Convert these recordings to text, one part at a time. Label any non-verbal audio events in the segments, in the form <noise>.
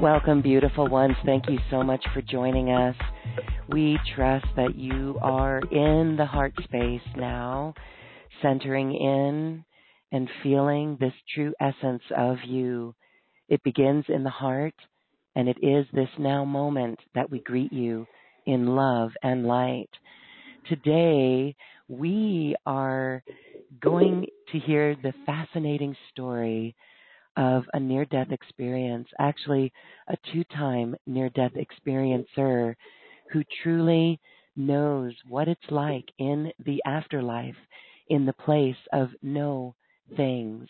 Welcome, beautiful ones. Thank you so much for joining us. We trust that you are in the heart space now, centering in and feeling this true essence of you. It begins in the heart, and it is this now moment that we greet you in love and light. Today, we are going to hear the fascinating story of a near death experience, actually, a two time near death experiencer who truly knows what it's like in the afterlife, in the place of no things.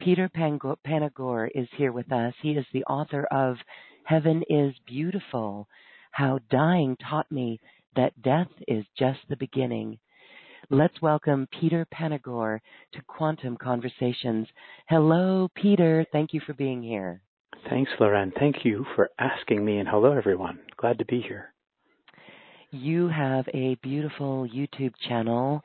Peter Panagore is here with us. He is the author of Heaven is Beautiful How Dying Taught Me That Death is Just the Beginning. Let's welcome Peter Panagore to Quantum Conversations. Hello, Peter. Thank you for being here. Thanks, Loren. Thank you for asking me, and hello, everyone. Glad to be here you have a beautiful YouTube channel,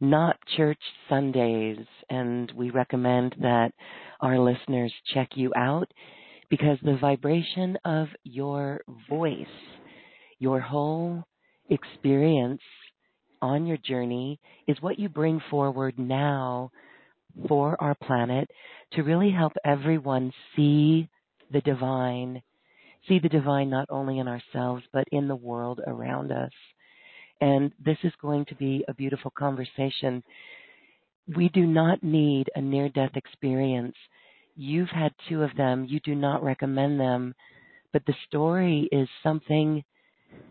Not Church Sundays, and we recommend that our listeners check you out because the vibration of your voice, your whole experience on your journey is what you bring forward now for our planet to really help everyone see the divine see the divine not only in ourselves, but in the world around us. And this is going to be a beautiful conversation. We do not need a near death experience. You've had two of them. You do not recommend them. But the story is something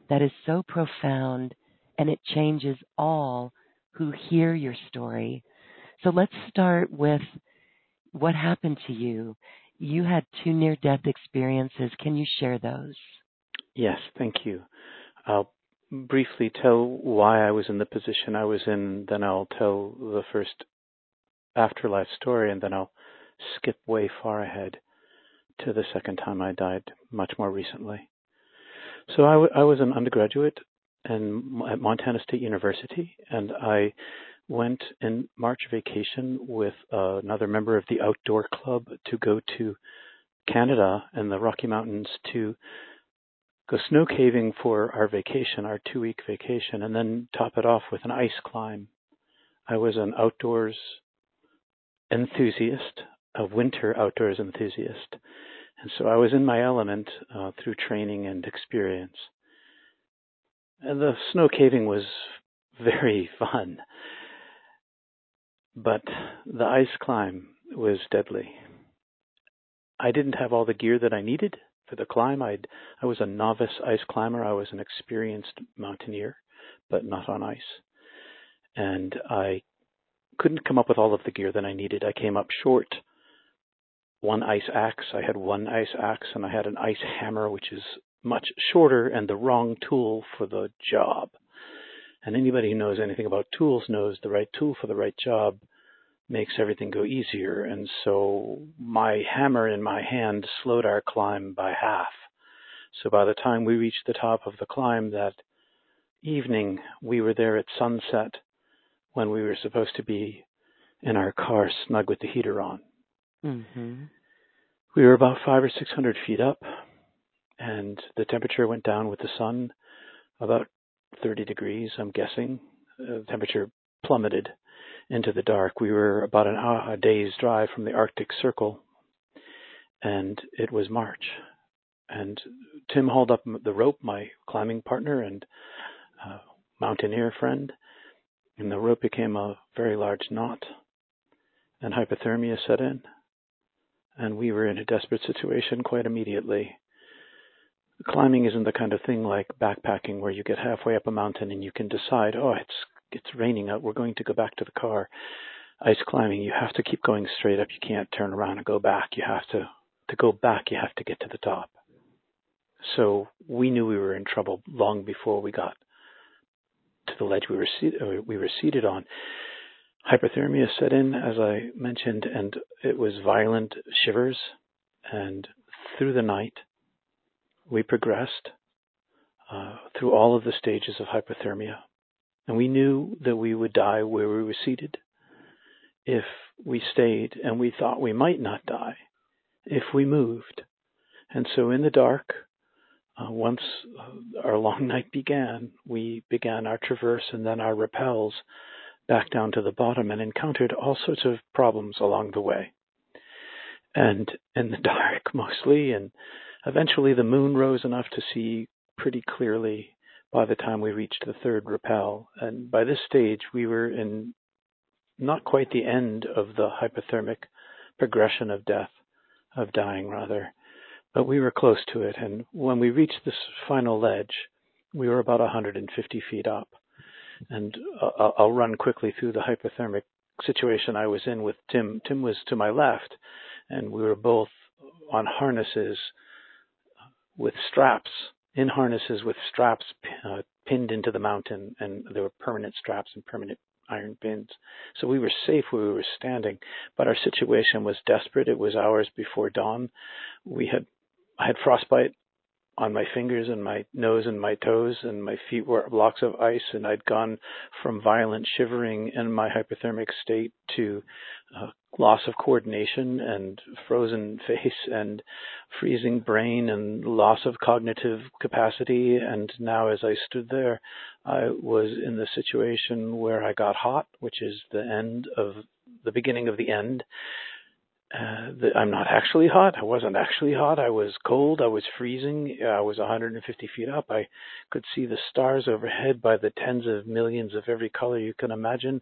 that is so profound and it changes all who hear your story. So let's start with what happened to you you had two near death experiences. Can you share those? Yes, thank you. I'll briefly tell why I was in the position I was in, then I'll tell the first afterlife story, and then I'll skip way far ahead to the second time I died, much more recently. So I, w- I was an undergraduate in, at Montana State University, and I went in March vacation with uh, another member of the outdoor club to go to Canada and the Rocky Mountains to go snow caving for our vacation, our two week vacation, and then top it off with an ice climb. I was an outdoors enthusiast, a winter outdoors enthusiast. And so I was in my element uh, through training and experience. And the snow caving was very fun. But the ice climb was deadly. I didn't have all the gear that I needed for the climb. I'd, I was a novice ice climber. I was an experienced mountaineer, but not on ice. And I couldn't come up with all of the gear that I needed. I came up short. One ice axe. I had one ice axe and I had an ice hammer, which is much shorter and the wrong tool for the job. And anybody who knows anything about tools knows the right tool for the right job makes everything go easier. And so my hammer in my hand slowed our climb by half. So by the time we reached the top of the climb that evening, we were there at sunset when we were supposed to be in our car snug with the heater on. Mm-hmm. We were about five or six hundred feet up, and the temperature went down with the sun about 30 degrees, I'm guessing. Uh, the temperature plummeted into the dark. We were about an hour, a day's drive from the Arctic Circle, and it was March. And Tim hauled up the rope, my climbing partner and uh, mountaineer friend, and the rope became a very large knot, and hypothermia set in. And we were in a desperate situation quite immediately. Climbing isn't the kind of thing like backpacking where you get halfway up a mountain and you can decide, oh, it's it's raining out. We're going to go back to the car. Ice climbing, you have to keep going straight up. You can't turn around and go back. You have to, to go back, you have to get to the top. So we knew we were in trouble long before we got to the ledge we were, uh, we were seated on. Hypothermia set in, as I mentioned, and it was violent shivers. And through the night, we progressed uh, through all of the stages of hypothermia. And we knew that we would die where we were seated if we stayed, and we thought we might not die if we moved. And so in the dark, uh, once uh, our long <laughs> night began, we began our traverse and then our rappels back down to the bottom and encountered all sorts of problems along the way. And in the <laughs> dark mostly, and eventually the moon rose enough to see pretty clearly by the time we reached the third rappel. And by this stage, we were in not quite the end of the hypothermic progression of death, of dying rather, but we were close to it. And when we reached this final ledge, we were about 150 feet up. And uh, uh, I'll run quickly through the hypothermic situation I was in with Tim. Tim was to my left, and we were both on harnesses with straps in harnesses with straps uh, pinned into the mountain, and there were permanent straps and permanent iron pins. So we were safe where we were standing, but our situation was desperate. It was hours before dawn. We had I had frostbite on my fingers and my nose and my toes, and my feet were blocks of ice, and I'd gone from violent shivering in my hypothermic state to uh, loss of coordination and frozen <laughs> face and freezing brain and loss of cognitive capacity. And now, as I stood there, I was in the situation where I got hot, which is the end of the beginning of the end uh, I'm not actually hot. I wasn't actually hot. I was cold. I was freezing. I was 150 feet up. I could see the stars overhead by the tens of millions of every color you can imagine,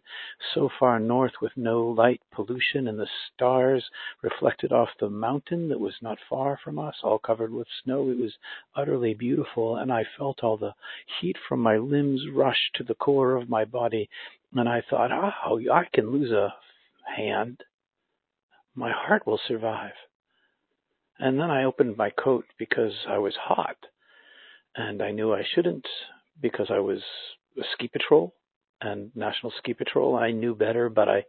so far north with no light pollution, and the stars reflected off the mountain that was not far from us, all covered with snow. It was utterly beautiful, and I felt all the heat from my limbs rush to the core of my body. And I thought, oh, I can lose a hand my heart will survive. And then I opened my coat because I was hot. And I knew I shouldn't because I was a ski patrol and National Ski Patrol. I knew better, but I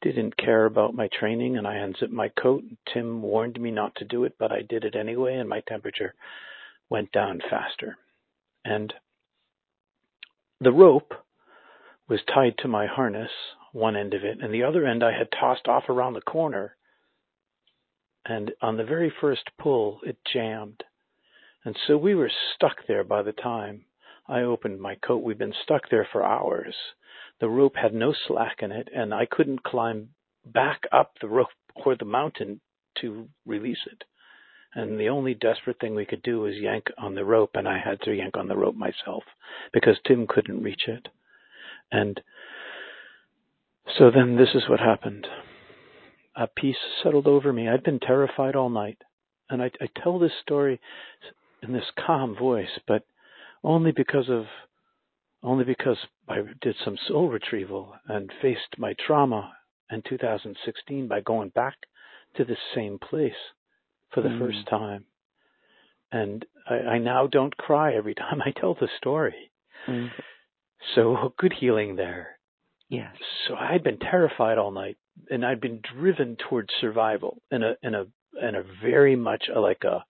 didn't care about my training and I unzipped my coat. Tim warned me not to do it, but I did it anyway and my temperature went down faster. And the rope was tied to my harness, one end of it, and the other end I had tossed off around the corner and on the very first pull, it jammed. And so we were stuck there by the time I opened my coat. We'd been stuck there for hours. The rope had no slack in it, and I couldn't climb back up the rope or the mountain to release it. And the only desperate thing we could do was yank on the rope, and I had to yank on the rope myself because Tim couldn't reach it. And so then this is what happened a peace settled over me. I'd been terrified all night. And I, I tell this story in this calm voice, but only because of only because I did some soul retrieval and faced my trauma in 2016 by going back to the same place for the mm. first time. And I, I, now don't cry every <laughs> time I tell the story. Mm. So good healing there. Yes. So I'd been terrified all night and I'd been driven towards survival in a in a in a very much a, like a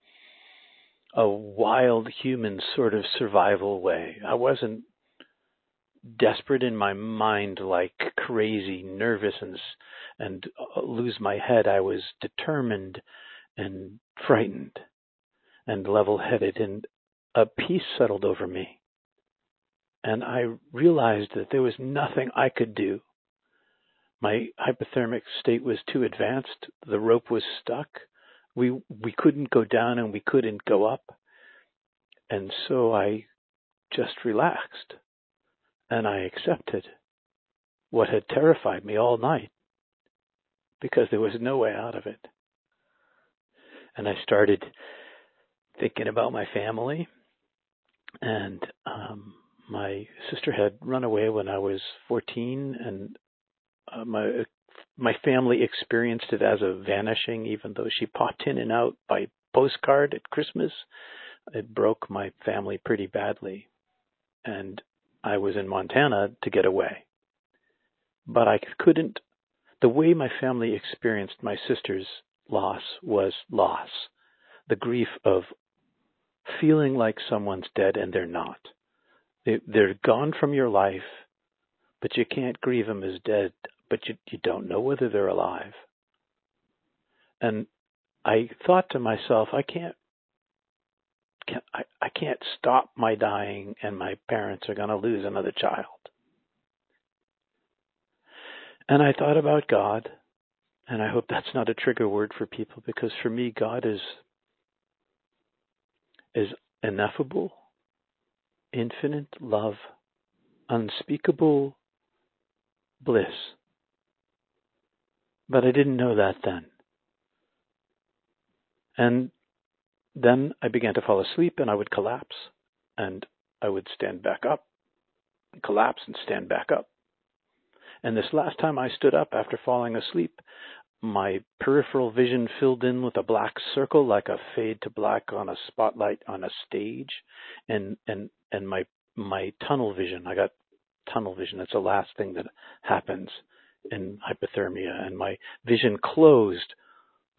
a wild human sort of survival way. I wasn't desperate in my mind like crazy, nervous and and uh, lose my head. I was determined and frightened and level-headed and a peace settled over me. And I realized that there was nothing I could do my hypothermic state was too advanced. The rope was stuck. We we couldn't go down and we couldn't go up. And so I just relaxed and I accepted what had terrified me all night because there was no way out of it. And I started thinking about my family and um my sister had run away when I was 14 and uh, my my family experienced it as a vanishing, even though she popped in and out by postcard at Christmas. It broke my family pretty badly, and I was in Montana to get away. But I couldn't. The way my family experienced my sister's loss was loss. The grief of feeling like someone's dead and they're not. They, they're gone from your life, but you can't grieve them as dead but you, you don't know whether they're alive. And I thought to myself, I can't, can, I, I can't stop my dying and my parents are going to lose another child. And I thought about God, and I hope that's not a trigger word for people because for me, God is, is ineffable, infinite love, unspeakable bliss. But I didn't know that then. And then I began to fall asleep and I would collapse and I would stand back up, collapse and stand back up. And this last time I stood up after falling asleep, my peripheral vision filled in with a black circle like a fade to black on a spotlight on a stage and and and my my tunnel vision i got tunnel vision that's the last thing that happens in hypothermia, and my vision closed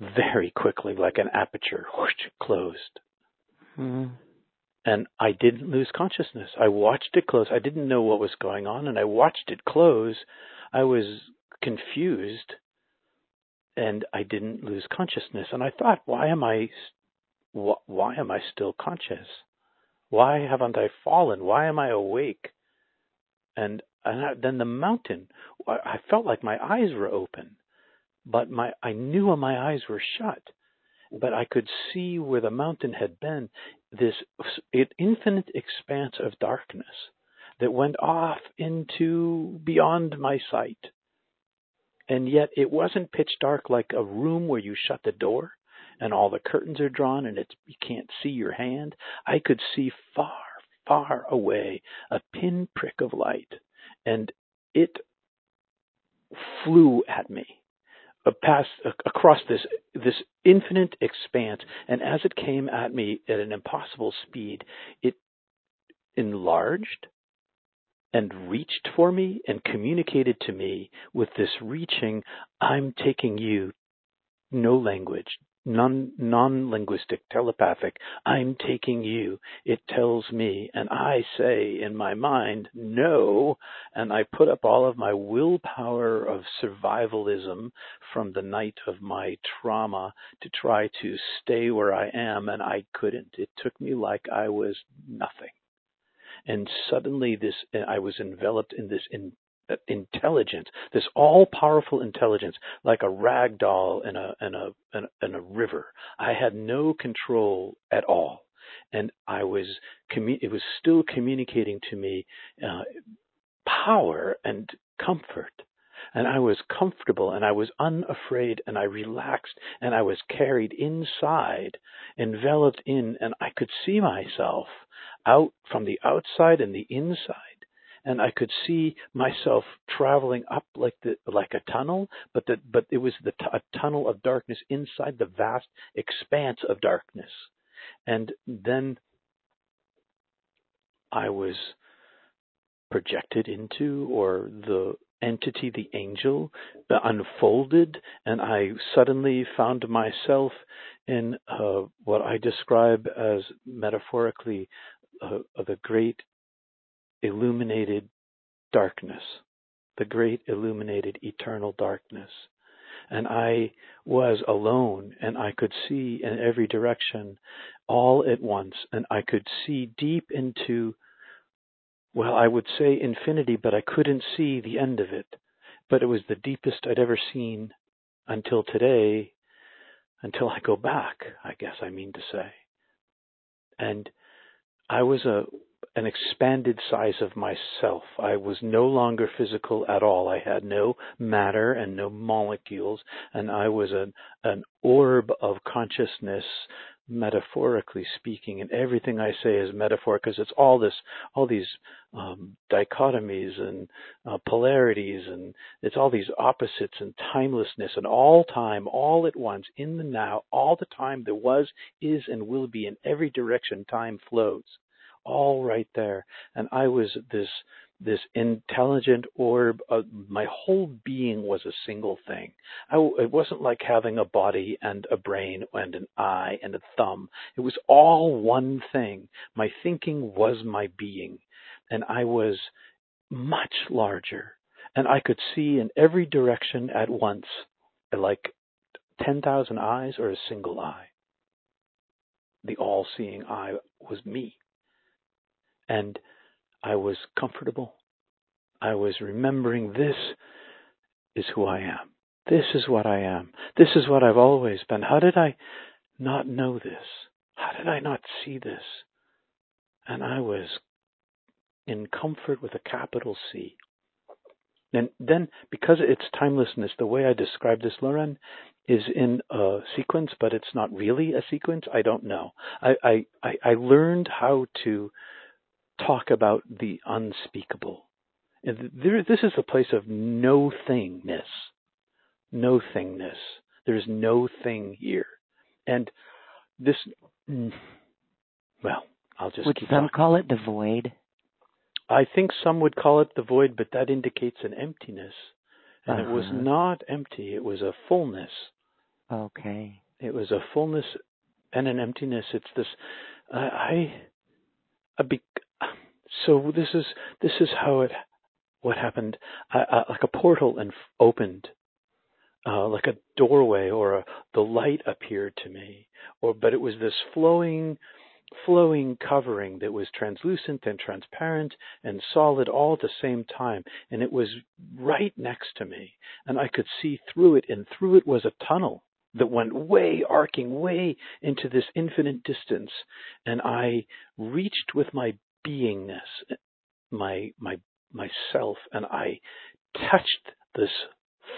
very quickly, like an aperture, whoosh, closed. Mm. And I didn't lose consciousness. I watched it close. I didn't know what was going on, and I watched it close. I was confused, and I didn't lose consciousness. And I thought, why am I, why am I still conscious? Why haven't I fallen? Why am I awake? And and I, then the mountain, I felt like my eyes were open, but my I knew my eyes were shut, but I could see where the mountain had been, this infinite expanse of darkness that went off into beyond my sight. And yet it wasn't pitch dark like a room where you shut the door and all the curtains are drawn and it's you can't see your hand. I could see far, far away a pinprick of light and it flew at me past across this this infinite expanse and as it came at me at an impossible speed it enlarged and reached for me and communicated to me with this reaching i'm taking you no language non non-linguistic telepathic i'm taking you. It tells me and i say in my mind no and i put up all of my willpower of survivalism from the night of my trauma to try to stay where i am and i couldn't. It took me like i was nothing. And suddenly this i was enveloped in this in intelligence, this all-powerful intelligence, like a rag doll in a in a in a, river. I had no control at all, and I was it was still communicating to me uh, power and comfort. And I was comfortable and I was unafraid and I relaxed and I was carried inside, enveloped in, and I could see myself out from the outside and the inside and I could see myself traveling up like the like a tunnel, but that but it was the t- a tunnel of darkness inside the vast expanse of darkness, and then I was projected into, or the entity, the angel, unfolded, and I suddenly found myself in uh, what I describe as metaphorically uh, the great illuminated darkness, the great illuminated eternal darkness. And I was alone and I could see in every direction all at once and I could see deep into well, I would say infinity, but I couldn't see the end of it. But it was the deepest I'd ever seen until today, until I go back, I guess I mean to say. And I was a an expanded size of myself. I was no longer physical at all. I had no matter and no molecules, and I was an, an orb of consciousness metaphorically speaking, and everything I say is metaphor because it's all this, all these um, dichotomies and uh, polarities, and it's all these opposites and timelessness, and all time, all at once, in the now, all the time there was, is, and will be in every direction. Time flows, all right there, and I was this this intelligent orb. Uh, my whole being was a single thing. I, it wasn't like having a body and a brain and an eye and a thumb. It was all one thing. My thinking was my being, and I was much larger, and I could see in every direction at once, like ten thousand eyes or a single eye. The all-seeing eye was me, and I was comfortable. I was remembering this is who I am. This is what I am. This is what I've always been. How did I not know this? How did I not see this? And I was in comfort with a capital C. And then, because it's timelessness, the way I describe this, Loren, is in a sequence, but it's not really a sequence. I don't know. I, I, I learned how to talk about the unspeakable. And there, this is a place of no thingness. No thingness. There's no thing here. And this, mm, well, I'll just Would some talking. call it the void? I think some would call it the void, but that indicates an emptiness. And uh-huh. it was uh-huh. not empty, it was a fullness. Okay. It was a fullness and an emptiness. It's this, I, I, I be, so this is this is how it what happened. I, I, like a portal and opened. Uh, like a doorway or a, the light appeared to me. Or but it was this flowing flowing covering that was translucent and transparent and solid all at the same time. And it was right next to me. And I could see through it. And through it was a tunnel that went way arcing way into this infinite distance. And I reached with my beingness, my my myself, and I touched this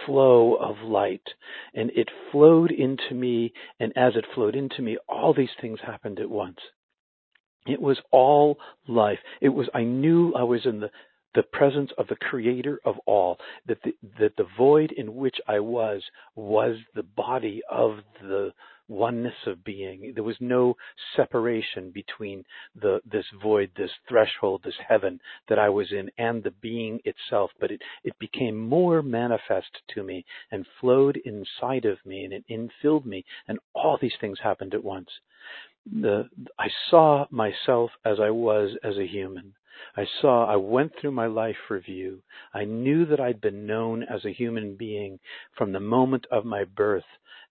flow of light and it flowed into me and as it flowed into me all these things happened at once. It was all life. It was i knew i was in the the presence of the creator of all that the, that the void in which i was was the body of the oneness of being. There was no separation between the this void, this threshold, this heaven that I was in and the being itself, but it, it became more manifest to me and flowed inside of me and it infilled me and all these things happened at once. The, I saw myself as I was as a human. I saw, I went through my life review. I knew that I'd been known as a human being from the moment of my birth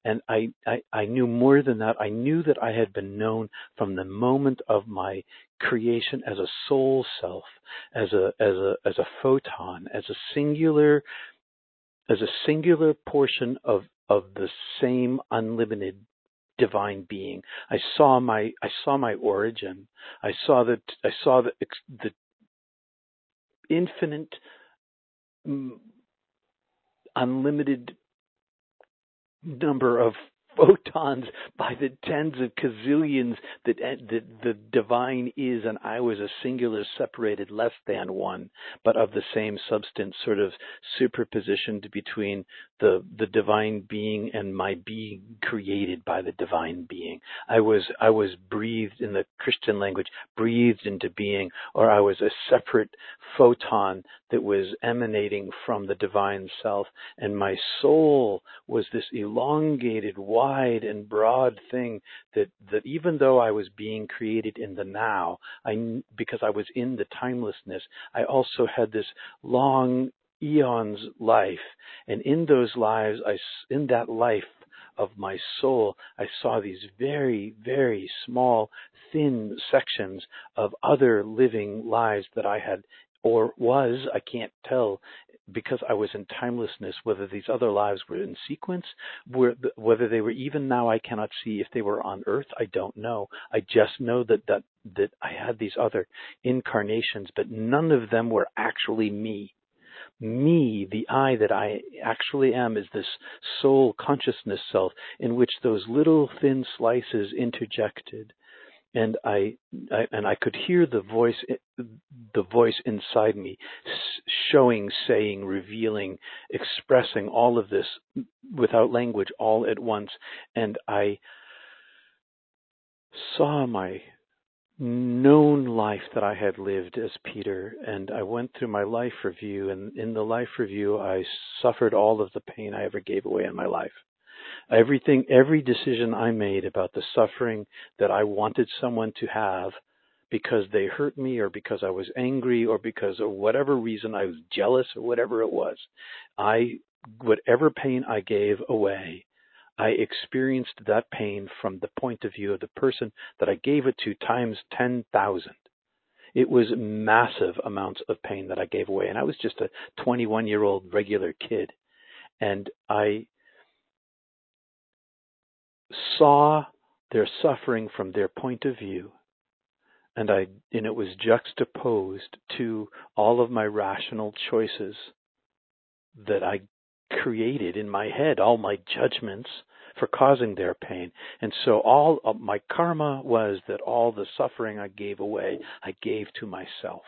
and I, I, I knew more than that. I knew that I had been known from the moment of my creation as a soul self, as a, as a, as a photon, as a singular, as a singular portion of, of the same unlimited divine being. I saw my, I saw my origin. I saw that, I saw the, the infinite, mm, unlimited number of <laughs> photons by the tens of gazillions that, that the divine is, and I was a singular separated less than one, but of the same substance, sort of superpositioned between the the divine being and my being created by the divine being. I was I was breathed in the Christian language, breathed into being, or I was a separate photon that was emanating from the divine self, and my soul was this elongated, wide and broad thing that that even though I was being created in the now, I because I was in the timelessness, I also had this long eons life. And in those lives, I, in that life of my soul, I saw these very, very small, thin sections of other living lives that I had or was, I can't tell, because I was in timelessness, whether these other lives were in sequence, whether they were even now, I cannot see. If they were on Earth, I don't know. I just know that that that I had these other incarnations, but none of them were actually me me, the I that I actually am, is this soul consciousness self in which those little thin slices interjected. And I, I and I could hear the voice, the voice inside me, showing, saying, revealing, expressing all of this without language, all at once. And I saw my known life that I had lived as Peter, and I went through my life review, and in the life review, I suffered all of the pain I ever gave away in my life. Everything, every decision I made about the suffering that I wanted someone to have because they hurt me or because I was angry or because of whatever reason I was jealous or whatever it was, I, whatever pain I gave away, I experienced that pain from the point of view of the person that I gave it to times 10,000. It was massive amounts of pain that I gave away. And I was just a 21 year old regular kid. And I saw their suffering from their point of view. And I, and it was juxtaposed to all of my rational choices that I created in my head, all my judgments for causing their pain. And so all of my karma was that all the suffering I gave away, I gave to myself.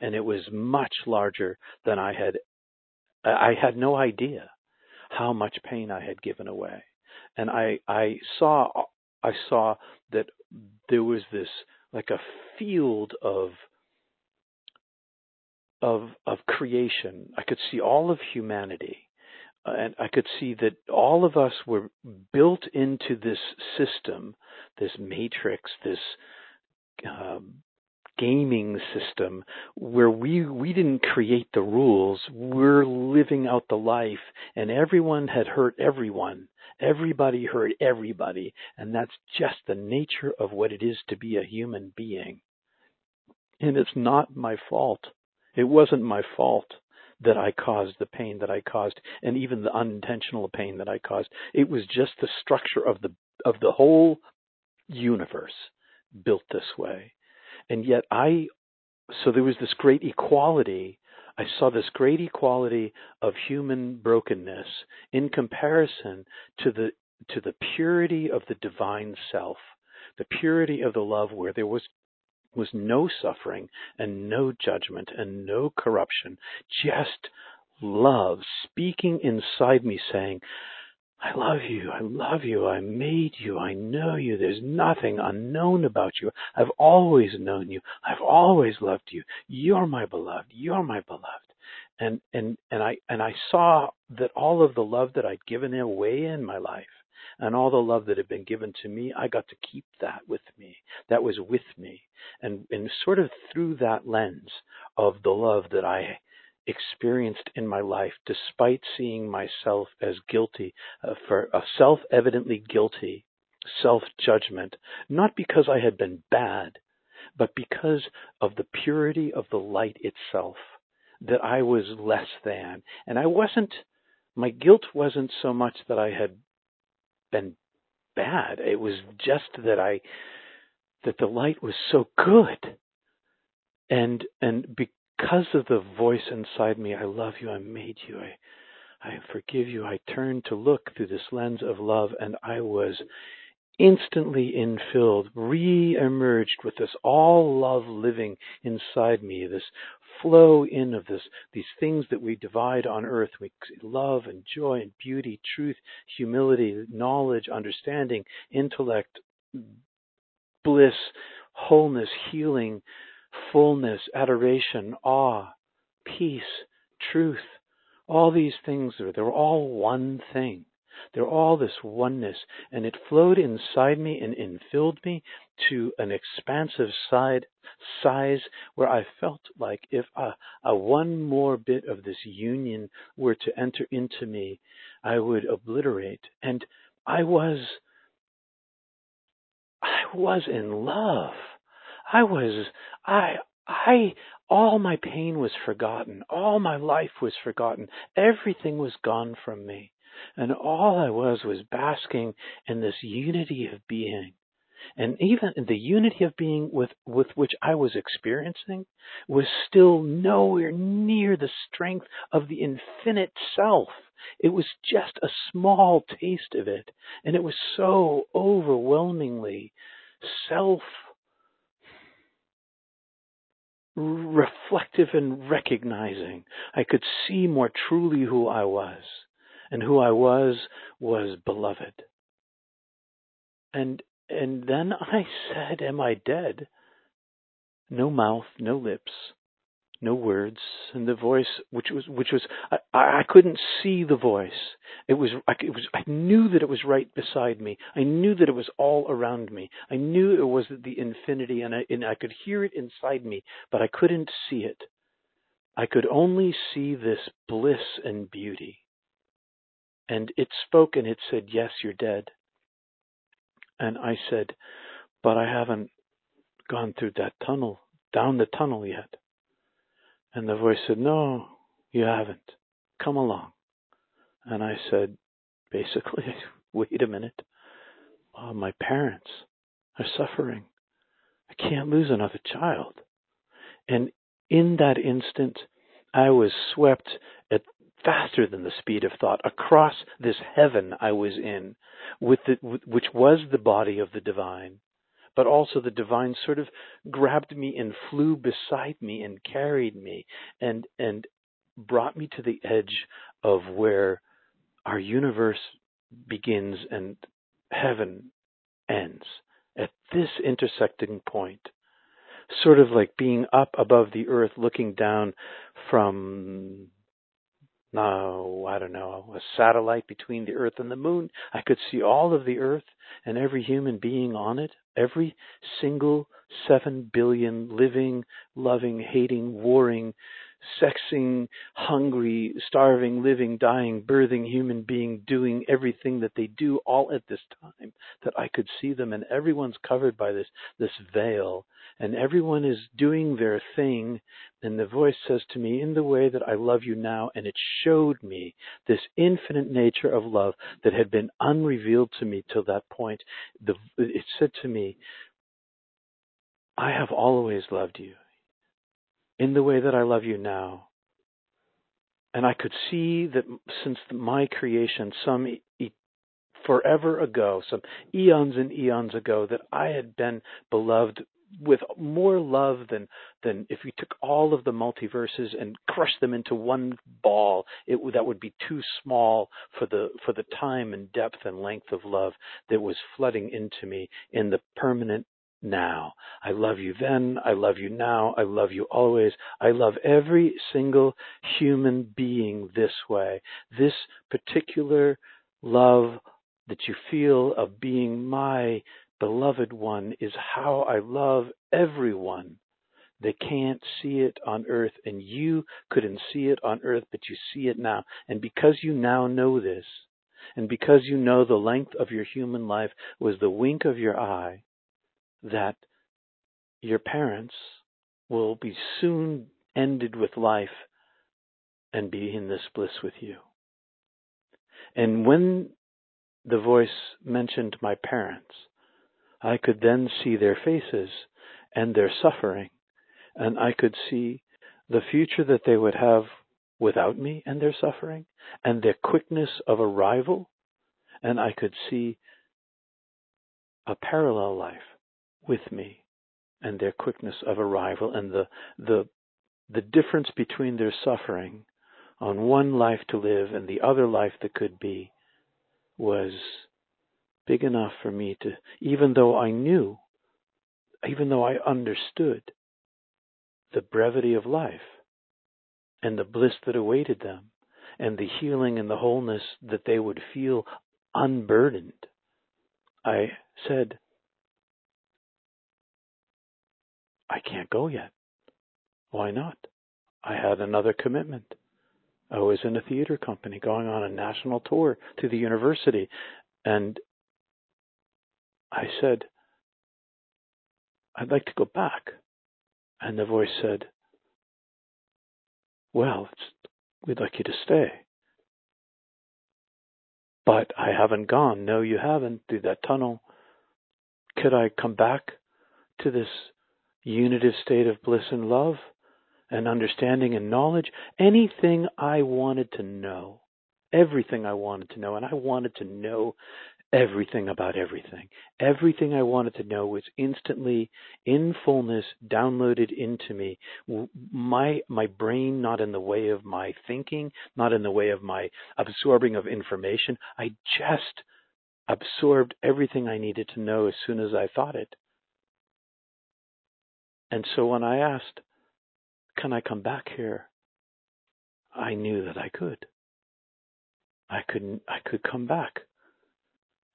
And it was much larger than I had, I had no idea how much pain I had given away. And I, I saw, I saw that there was this, like a field of, of, of creation. I could see all of humanity and I could see that all of us were built into this system, this matrix, this um, gaming system where we we didn't create the rules. We're living out the life, and everyone had hurt everyone. Everybody hurt everybody, and that's just the nature of what it is to be a human being. And it's not my fault. It wasn't my fault that I caused the pain that I caused and even the unintentional pain that I caused. It was just the structure of the of the whole universe built this way. And yet I so there was this great equality. I saw this great equality of human brokenness in comparison to the to the purity of the divine self, the purity of the love where there was was no suffering and no judgment and no corruption, just love speaking inside me saying, I love you. I love you. I made you. I know you. There's nothing unknown about you. I've always known you. I've always loved you. You're my beloved. You're my beloved. And and and I and I saw that all of the love that I'd given away in my life and all the love that had been given to me, I got to keep that with me. That was with me. And, and sort of through that lens of the love that I experienced in my life, despite seeing myself as guilty uh, for a self evidently guilty self judgment, not because I had been bad, but because of the purity of the light itself, that I was less than. And I wasn't, my guilt wasn't so much that I had been bad. It was just that I that the light was so good. And and because of the voice inside me, I love you, I made you, I I forgive you. I turned to look through this lens of love and I was instantly infilled, re-emerged with this all love living inside me, this flow in of this, these things that we divide on earth, we love and joy and beauty, truth, humility, knowledge, understanding, intellect, bliss, wholeness, healing, fullness, adoration, awe, peace, truth. All these things, they're all one thing. They're all this oneness, and it flowed inside me and infilled me to an expansive side size where I felt like if a, a one more bit of this union were to enter into me, I would obliterate. And I was, I was in love. I was, I, I, all my pain was forgotten. All my life was forgotten. Everything was gone from me. And all I was was basking in this unity of being. And even the unity of being with, with which I was experiencing was still nowhere near the strength of the infinite self. It was just a small taste of it. And it was so overwhelmingly self reflective and recognizing. I could see more truly who I was and who I was was beloved. And and then I said, Am I dead? No mouth, no lips, no words, and the voice, which was, which was, I, I couldn't see the voice. It was, I, it was, I knew that it was right beside me. I knew that it was all around me. I knew it was the infinity, and I, and I could hear it inside me, but I couldn't see it. I could only see this bliss and beauty. And it spoke and it said, Yes, you're dead. And I said, But I haven't gone through that tunnel, down the tunnel yet. And the voice said, No, you haven't. Come along. And I said, basically, <laughs> wait a minute. Oh, my parents are suffering. I can't lose another child. And in that instant, I was swept at faster than the speed of thought across this heaven I was in, with the, which was the body of the divine. But also the divine sort of grabbed me and flew beside me and carried me and, and brought me to the edge of where our universe begins and heaven ends. At this intersecting point sort of like being up above the earth looking down from no, I don't know, a satellite between the Earth and the Moon. I could see all of the Earth and every human being on it, every single seven billion living, loving, hating, warring, sexing, hungry, starving, living, dying, birthing human being doing everything that they do all at this time that I could see them and everyone's covered by this this veil and everyone is doing their thing. And the voice says to me in the way that I love you now and it showed me this infinite nature of love that had been unrevealed to me till that point. The it said to me I have always loved you in the way that I love you now. And I could see that since my creation, some e- forever ago, some eons and eons ago, that I had been beloved with more love than than if you took all of the multiverses and crushed them into one ball it that would be too small for the for the time and depth and length of love that was flooding into me in the permanent now. I love you then. I love you now. I love you always. I love every single human being this way. This particular love that you feel of being my beloved one is how I love everyone. They can't see it on earth, and you couldn't see it on earth, but you see it now. And because you now know this, and because you know the length of your human life was the wink of your eye, that your parents will be soon ended with life and be in this bliss with you. And when the voice mentioned my parents, I could then see their faces and their suffering, and I could see the future that they would have without me and their suffering and their quickness of arrival. And I could see a parallel life with me and their quickness of arrival and the, the, the difference between their suffering on one life to live and the other life that could be was big enough for me to, even though I knew, even though I understood the brevity of life and the bliss that awaited them and the healing and the wholeness that they would feel unburdened, I said, I can't go yet. Why not? I had another commitment. I was in a theater company going on a national tour to the university. And I said, I'd like to go back. And the voice said, Well, we'd like you to stay. But I haven't gone. No, you haven't through that tunnel. Could I come back to this unitive state of bliss and love? and understanding and knowledge, anything I wanted to know, everything I wanted to know, and I wanted to know everything about everything. Everything I wanted to know was instantly in fullness downloaded into me. My my brain not in the way of my thinking, not in the way of my absorbing of information. I just absorbed everything I needed to know as soon as I thought it. And so when I asked, can I come back here? I knew that I could. I couldn't, I could come back.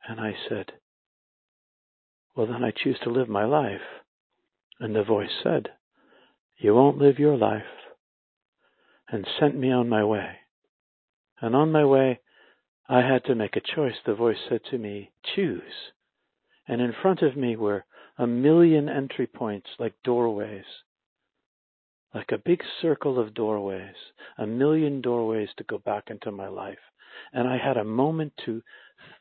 And I said, well, then I choose to live my life. And the voice said, you won't live your life. And sent me on my way. And on my way, I had to make a choice. The voice said to me, choose. And in front of me were a million entry points like doorways like a big circle of doorways, a million doorways to go back into my life. And I had a moment to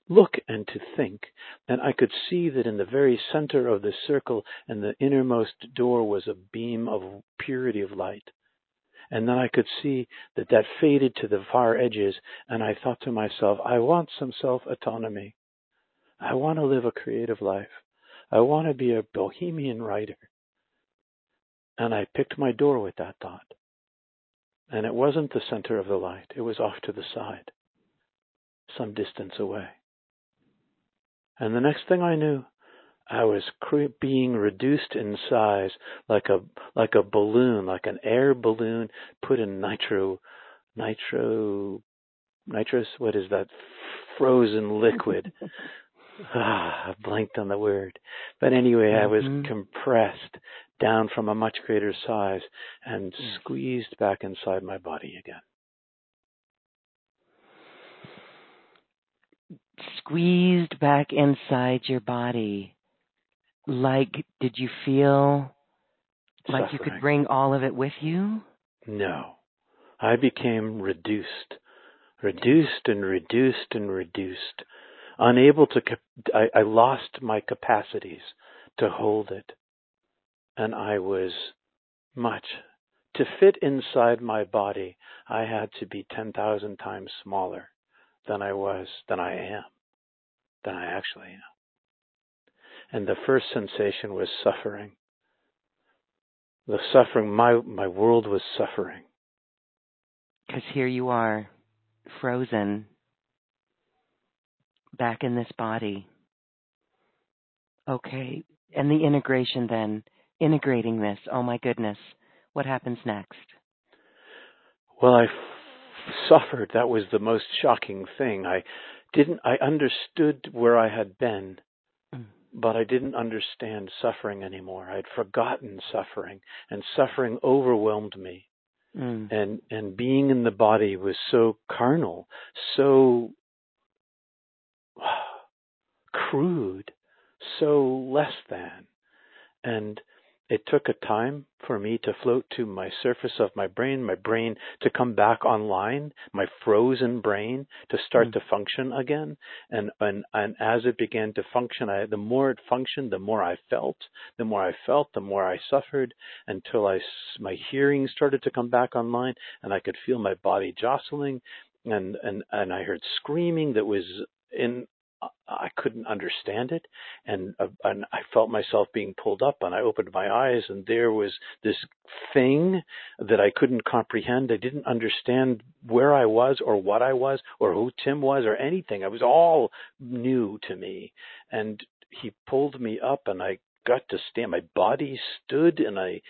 look and to think, and I could see that in the very center of the circle and the innermost door was a beam of purity of light. And then I could see that that faded to the far edges, and I thought to myself, I want some self autonomy. I want to live a creative life. I want to be a bohemian writer. And I picked my door with that thought. And it wasn't the center of the light, it was off to the side, some distance away. And the next thing I knew, I was cre- being reduced in size like a like a balloon, like an air balloon put in nitro nitro nitrous what is that frozen liquid <laughs> ah, I blanked on the word. But anyway, mm-hmm. I was mm-hmm. compressed down from a much greater size and mm. squeezed back inside my body again. Squeezed back inside your body. Like, did you feel like Suffering. you could bring all of it with you? No. I became reduced, reduced and reduced and reduced. Unable to, I, I lost my capacities to hold it and I was much. To fit inside my body, I had to be 10,000 times smaller than I was, than I am, than I actually am. And the first sensation was suffering. The suffering, my, my world was suffering. Because here you are, frozen, back in this body. Okay, and the integration then integrating this? Oh my goodness. What happens next? Well, I f- suffered. That was the most shocking thing. I didn't, I understood where I had been, mm. but I didn't understand suffering anymore. I'd forgotten suffering, and suffering overwhelmed me. Mm. And, and being in the body was so carnal, so crude, so less than. And it took a time for me to float to my surface of my brain, my brain to come back online, my frozen brain to start mm. to function again. And, and, and as it began to function, I, the more it functioned, the more I felt, the more I felt, the more I suffered until I, my hearing started to come back online and I could feel my body jostling and, and, and I heard screaming that was in I couldn't understand it, and uh, and I felt myself being pulled up, and I opened my eyes, and there was this thing that I couldn't comprehend. I didn't understand where I was, or what I was, or who Tim was, or anything. It was all new to me, and he pulled me up, and I got to stand. My body stood and I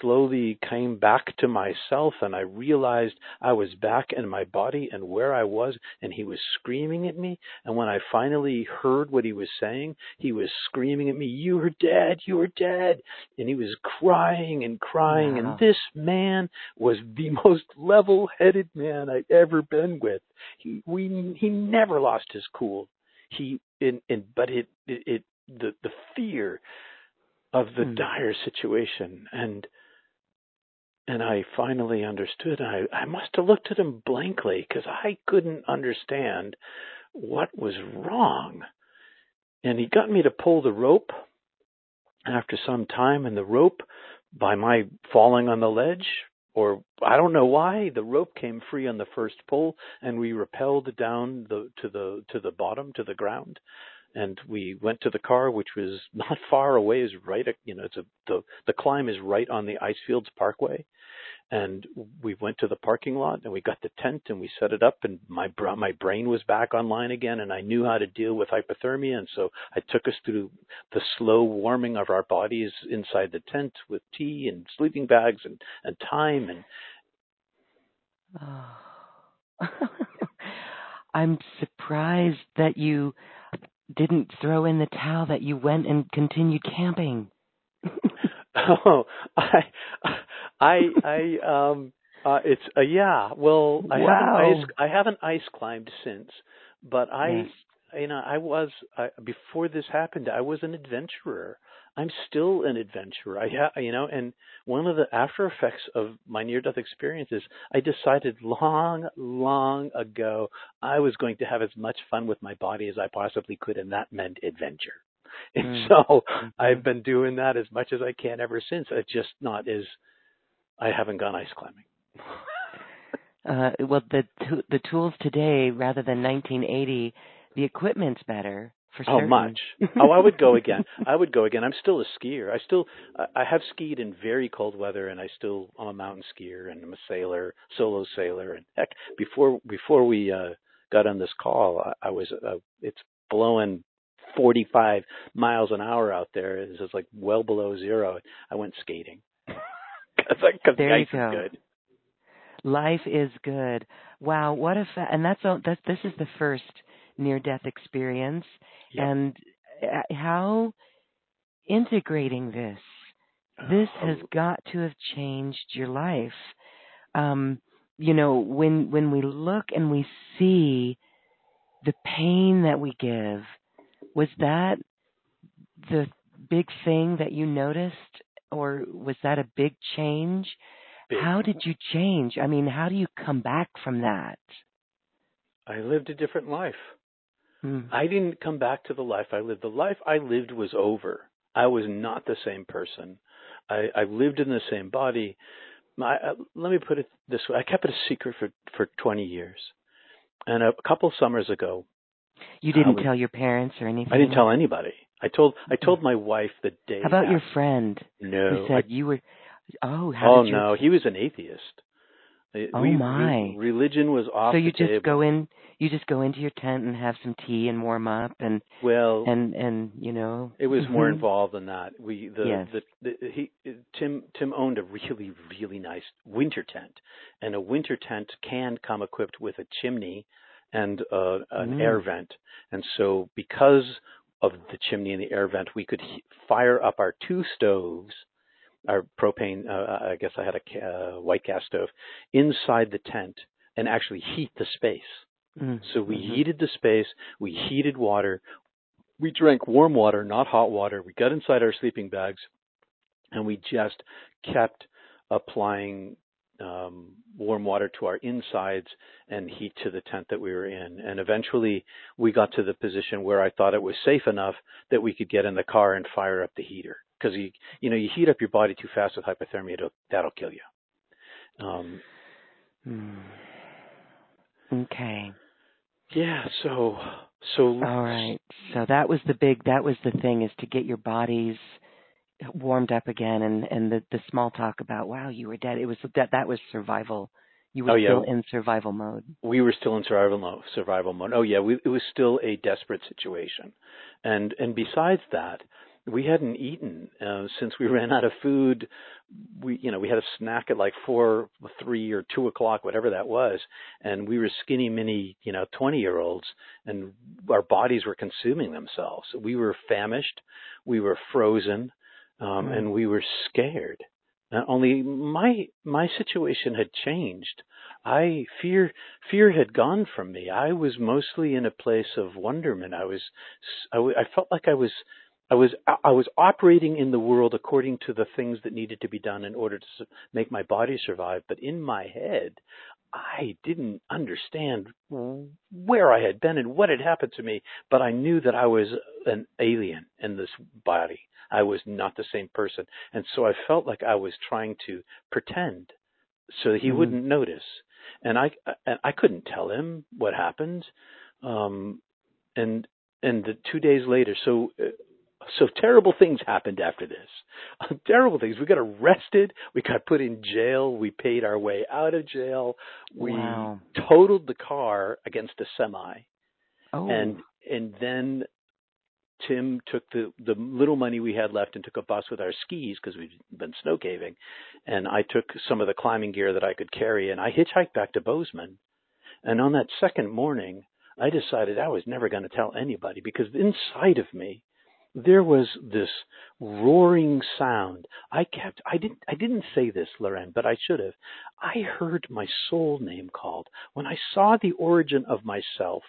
slowly came back to myself and I realized I was back in my body and where I was and he was screaming at me. And when I finally heard what he was saying, he was screaming at me, you are dead, you are dead. And he was crying and crying. Wow. And this man was the <laughs> most level headed man I'd ever been with. He, we, he never lost his cool. He, in, in, but it, it, it the the fear of the mm. dire situation and and I finally understood. I I must have looked at him blankly because I couldn't understand what was wrong. And he got me to pull the rope after some time, and the rope, by my falling on the ledge, or I don't know why, the rope came free on the first pull, and we rappelled down the to the to the bottom to the ground and we went to the car, which was <laughs> not far away. Is right, you know, it's a the the climb is right on the Icefields Parkway, and we went to the parking lot and we got the tent and we set it up, and my my brain was back online again, and I knew how to deal with hypothermia, and so I took us through the slow warming of our bodies inside the tent with tea and sleeping bags and and time and. Oh. <sighs> I'm surprised that you didn't throw in the towel that you went and continued camping. <laughs> oh, I, I, I, um, uh, it's uh, yeah. Well, I wow. haven't ice, I haven't ice climbed since, but I, yes. you know, I was I, before this happened. I was an adventurer. I'm still an adventurer. I ha- you know, and one of the after effects of my near death experience is I decided long, long ago I was going to have as much fun with my body as I possibly could, and that meant adventure. <laughs> And mm. so mm-hmm. I've been doing that as much as I can ever since. It's just not as I haven't gone ice climbing. <laughs> uh, well, the the tools today, rather than 1980, the equipment's better for oh, certain. much. oh, I would go again. <laughs> I would go again. I'm still a skier. I still I have skied in very cold weather, and I still I'm a mountain skier and I'm a sailor, solo sailor. And heck, before before we uh, got on this call, I, I was uh, it's blowing 45 miles an hour out there. It's just like well below zero. I went skating because the ice go. is good. Life is good. Wow, what a fa- and that's that's this is the first near death experience yep. and uh, how integrating this this has oh. got to have changed your life um you know when when we look and we see the pain that we give was that the big thing that you noticed or was that a big change big. how did you change i mean how do you come back from that i lived a different life Mm. I didn't come back to the life I lived. The life I lived was over. I was not the same person. I, I lived in the same body. My, uh, let me put it this way: I kept it a secret for for 20 years, and a couple summers ago, you didn't was, tell your parents or anything. I didn't tell anybody. I told I told my wife the day. How about after. your friend? No, who said I, you were. Oh, how oh no, your... he was an atheist. Oh we, my! Religion was off. So you just table. go in, you just go into your tent and have some tea and warm up and well and and you know. It was mm-hmm. more involved than that. We the, yes. the the he Tim Tim owned a really really nice winter tent, and a winter tent can come equipped with a chimney and uh, an mm. air vent, and so because of the chimney and the air vent, we could he- fire up our two stoves our propane, uh, I guess I had a uh, white gas stove inside the tent and actually heat the space. Mm-hmm. So we mm-hmm. heated the space, we heated water, we drank warm water, not hot water. We got inside our sleeping bags, and we just kept applying um, warm water to our insides and heat to the tent that we were in. And eventually we got to the position where I thought it was safe enough that we could get in the car and fire up the heater. Because you, you know, you heat up your body too fast with hypothermia, that'll kill you. Um, hmm. Okay. Yeah. So. So. All right. So that was the big. That was the thing is to get your bodies warmed up again and and the the small talk about wow you were dead it was that that was survival you were oh, yeah. still in survival mode we were still in survival mode survival mode oh yeah we, it was still a desperate situation and and besides that we hadn't eaten uh, since we <laughs> ran out of food we you know we had a snack at like four three or two o'clock whatever that was and we were skinny mini you know twenty year olds and our bodies were consuming themselves we were famished we were frozen um, mm. and we were scared. Not only my my situation had changed. I fear fear had gone from me. I was mostly in a place of wonderment. I was I, I felt like I was I was I was operating in the world according to the things that needed to be done in order to make my body survive. But in my head, I didn't understand where I had been and what had happened to me. But I knew that I was an alien in this body. I was not the same person. And so I felt like I was trying to pretend so that he mm-hmm. wouldn't notice. And I and I couldn't tell him what happened. Um and and the 2 days later so so terrible things happened after this. <laughs> terrible things. We got arrested. We got put in jail. We paid our way out of jail. We wow. totaled the car against a semi. Oh. And and then Tim took the the little money we had left and took a bus with our skis because we'd been snow caving, and I took some of the climbing gear that I could carry, and I hitchhiked back to Bozeman. And on that second morning, I decided I was never going to tell anybody because inside of me there was this roaring sound. I kept I didn't I didn't say this, Loren, but I should have. I heard my soul name called. When I saw the origin of myself,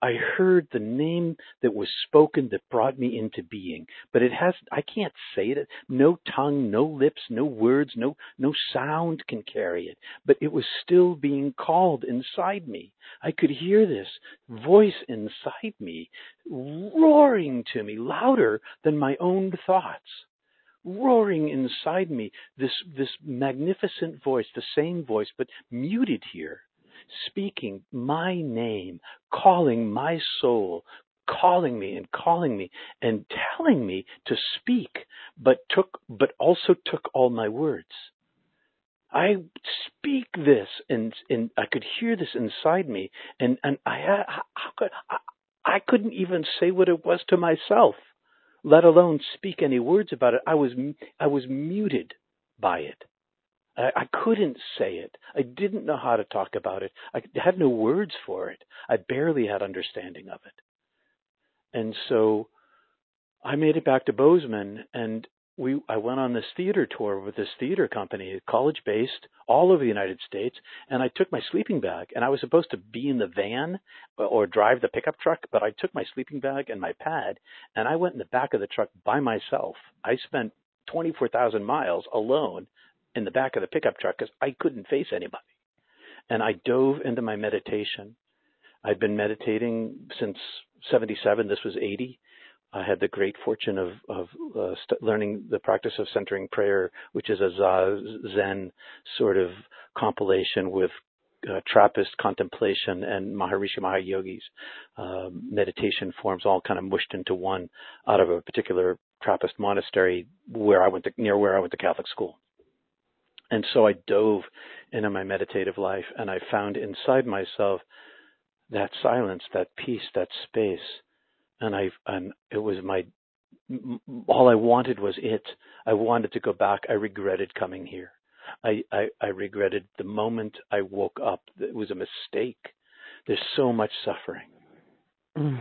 I heard the name that was spoken that brought me into being, but it has, I can't say it. No tongue, no lips, no words, no, no sound can carry it, but it was still being called inside me. I could hear this voice inside me roaring to me louder than my own thoughts roaring inside me this this magnificent voice the same voice but muted here speaking my name, calling my soul, calling me and calling me and telling me to speak, but took, but also took all my words. I speak this and, and I could hear this inside me and, and I, how could, I, I couldn't even say what it was to myself, let alone speak any words about it. I was, I was muted by it. I, I couldn't say it. I didn't know how to talk about it. I had no words for it. I barely had understanding of it. And so I made it back to Bozeman and we I went on this theater tour with this theater company, college based, all over the United States, and I took my sleeping bag and I was supposed to be in the van uh, or drive the pickup truck, but I took my sleeping bag and my pad and I went in the back of the truck by myself. I spent 24,000 miles alone in the back of the pickup truck because I couldn't face anybody. And I dove into my meditation. I'd been meditating since 77. This was 80. I had the great fortune of, of uh, st- learning the practice of centering prayer, which is a Zen sort of compilation with uh, Trappist contemplation and Maharishi Mahesh Yogi's uh, meditation forms all kind of mushed into one out of a particular Trappist monastery where I went to, near where I went to Catholic school. And so I dove into my meditative life and I found inside myself that silence, that peace, that space. And I, and it was my, all I wanted was it. I wanted to go back. I regretted coming here. I, I, I regretted the moment I woke up. It was a mistake. There's so much suffering. Mm.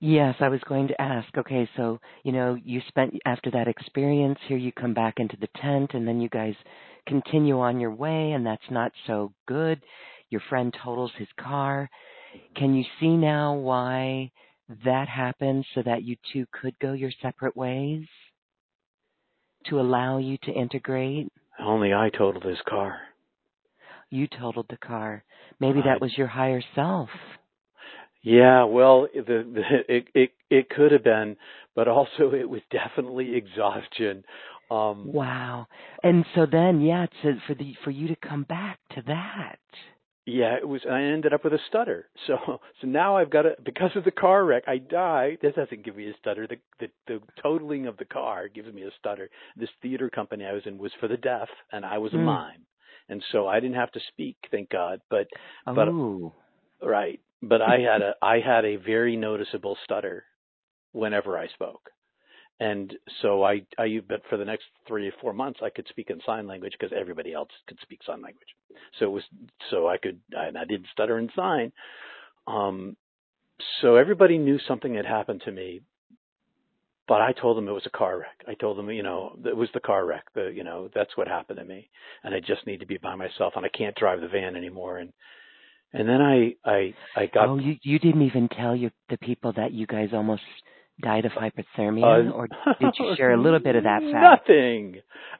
Yes, I was going to ask. Okay, so, you know, you spent after that experience, here you come back into the tent and then you guys continue on your way and that's not so good. Your friend totals his car. Can you see now why that happened so that you two could go your separate ways? to allow you to integrate? Only I totaled his car. You totaled the car. Maybe that was your higher self. Yeah, well, the, the it it it could have been, but also <laughs> it was definitely exhaustion. Um Wow. And so then, yeah, it's for the for you to come back to that. Yeah, it was. I ended up with a stutter. <laughs> So, so now I've got a because of the car wreck. I die. This doesn't give me a stutter. The the, the totaling of the car gives me a stutter. This theater company I was in was for the deaf, and I was a Mm. mime, and so I didn't have to speak, thank God. But but Oh. right, but I had a I had a very noticeable stutter whenever I spoke. And so I, I, but for the next three or four months, I could speak in sign language because everybody else could speak sign language. So it was, so I could, and I didn't stutter and sign. Um, so everybody knew something had happened to me, but I told them it was a car wreck. I told them, you know, it was the car wreck. The, you know, that's what happened to me, and I just need to be by myself, and I can't drive the van anymore. And and then I, I, I got. Oh, you you didn't even tell your the people that you guys almost died of hypothermia, uh, or <laughs> did you share a little bit of that fact? Nothing.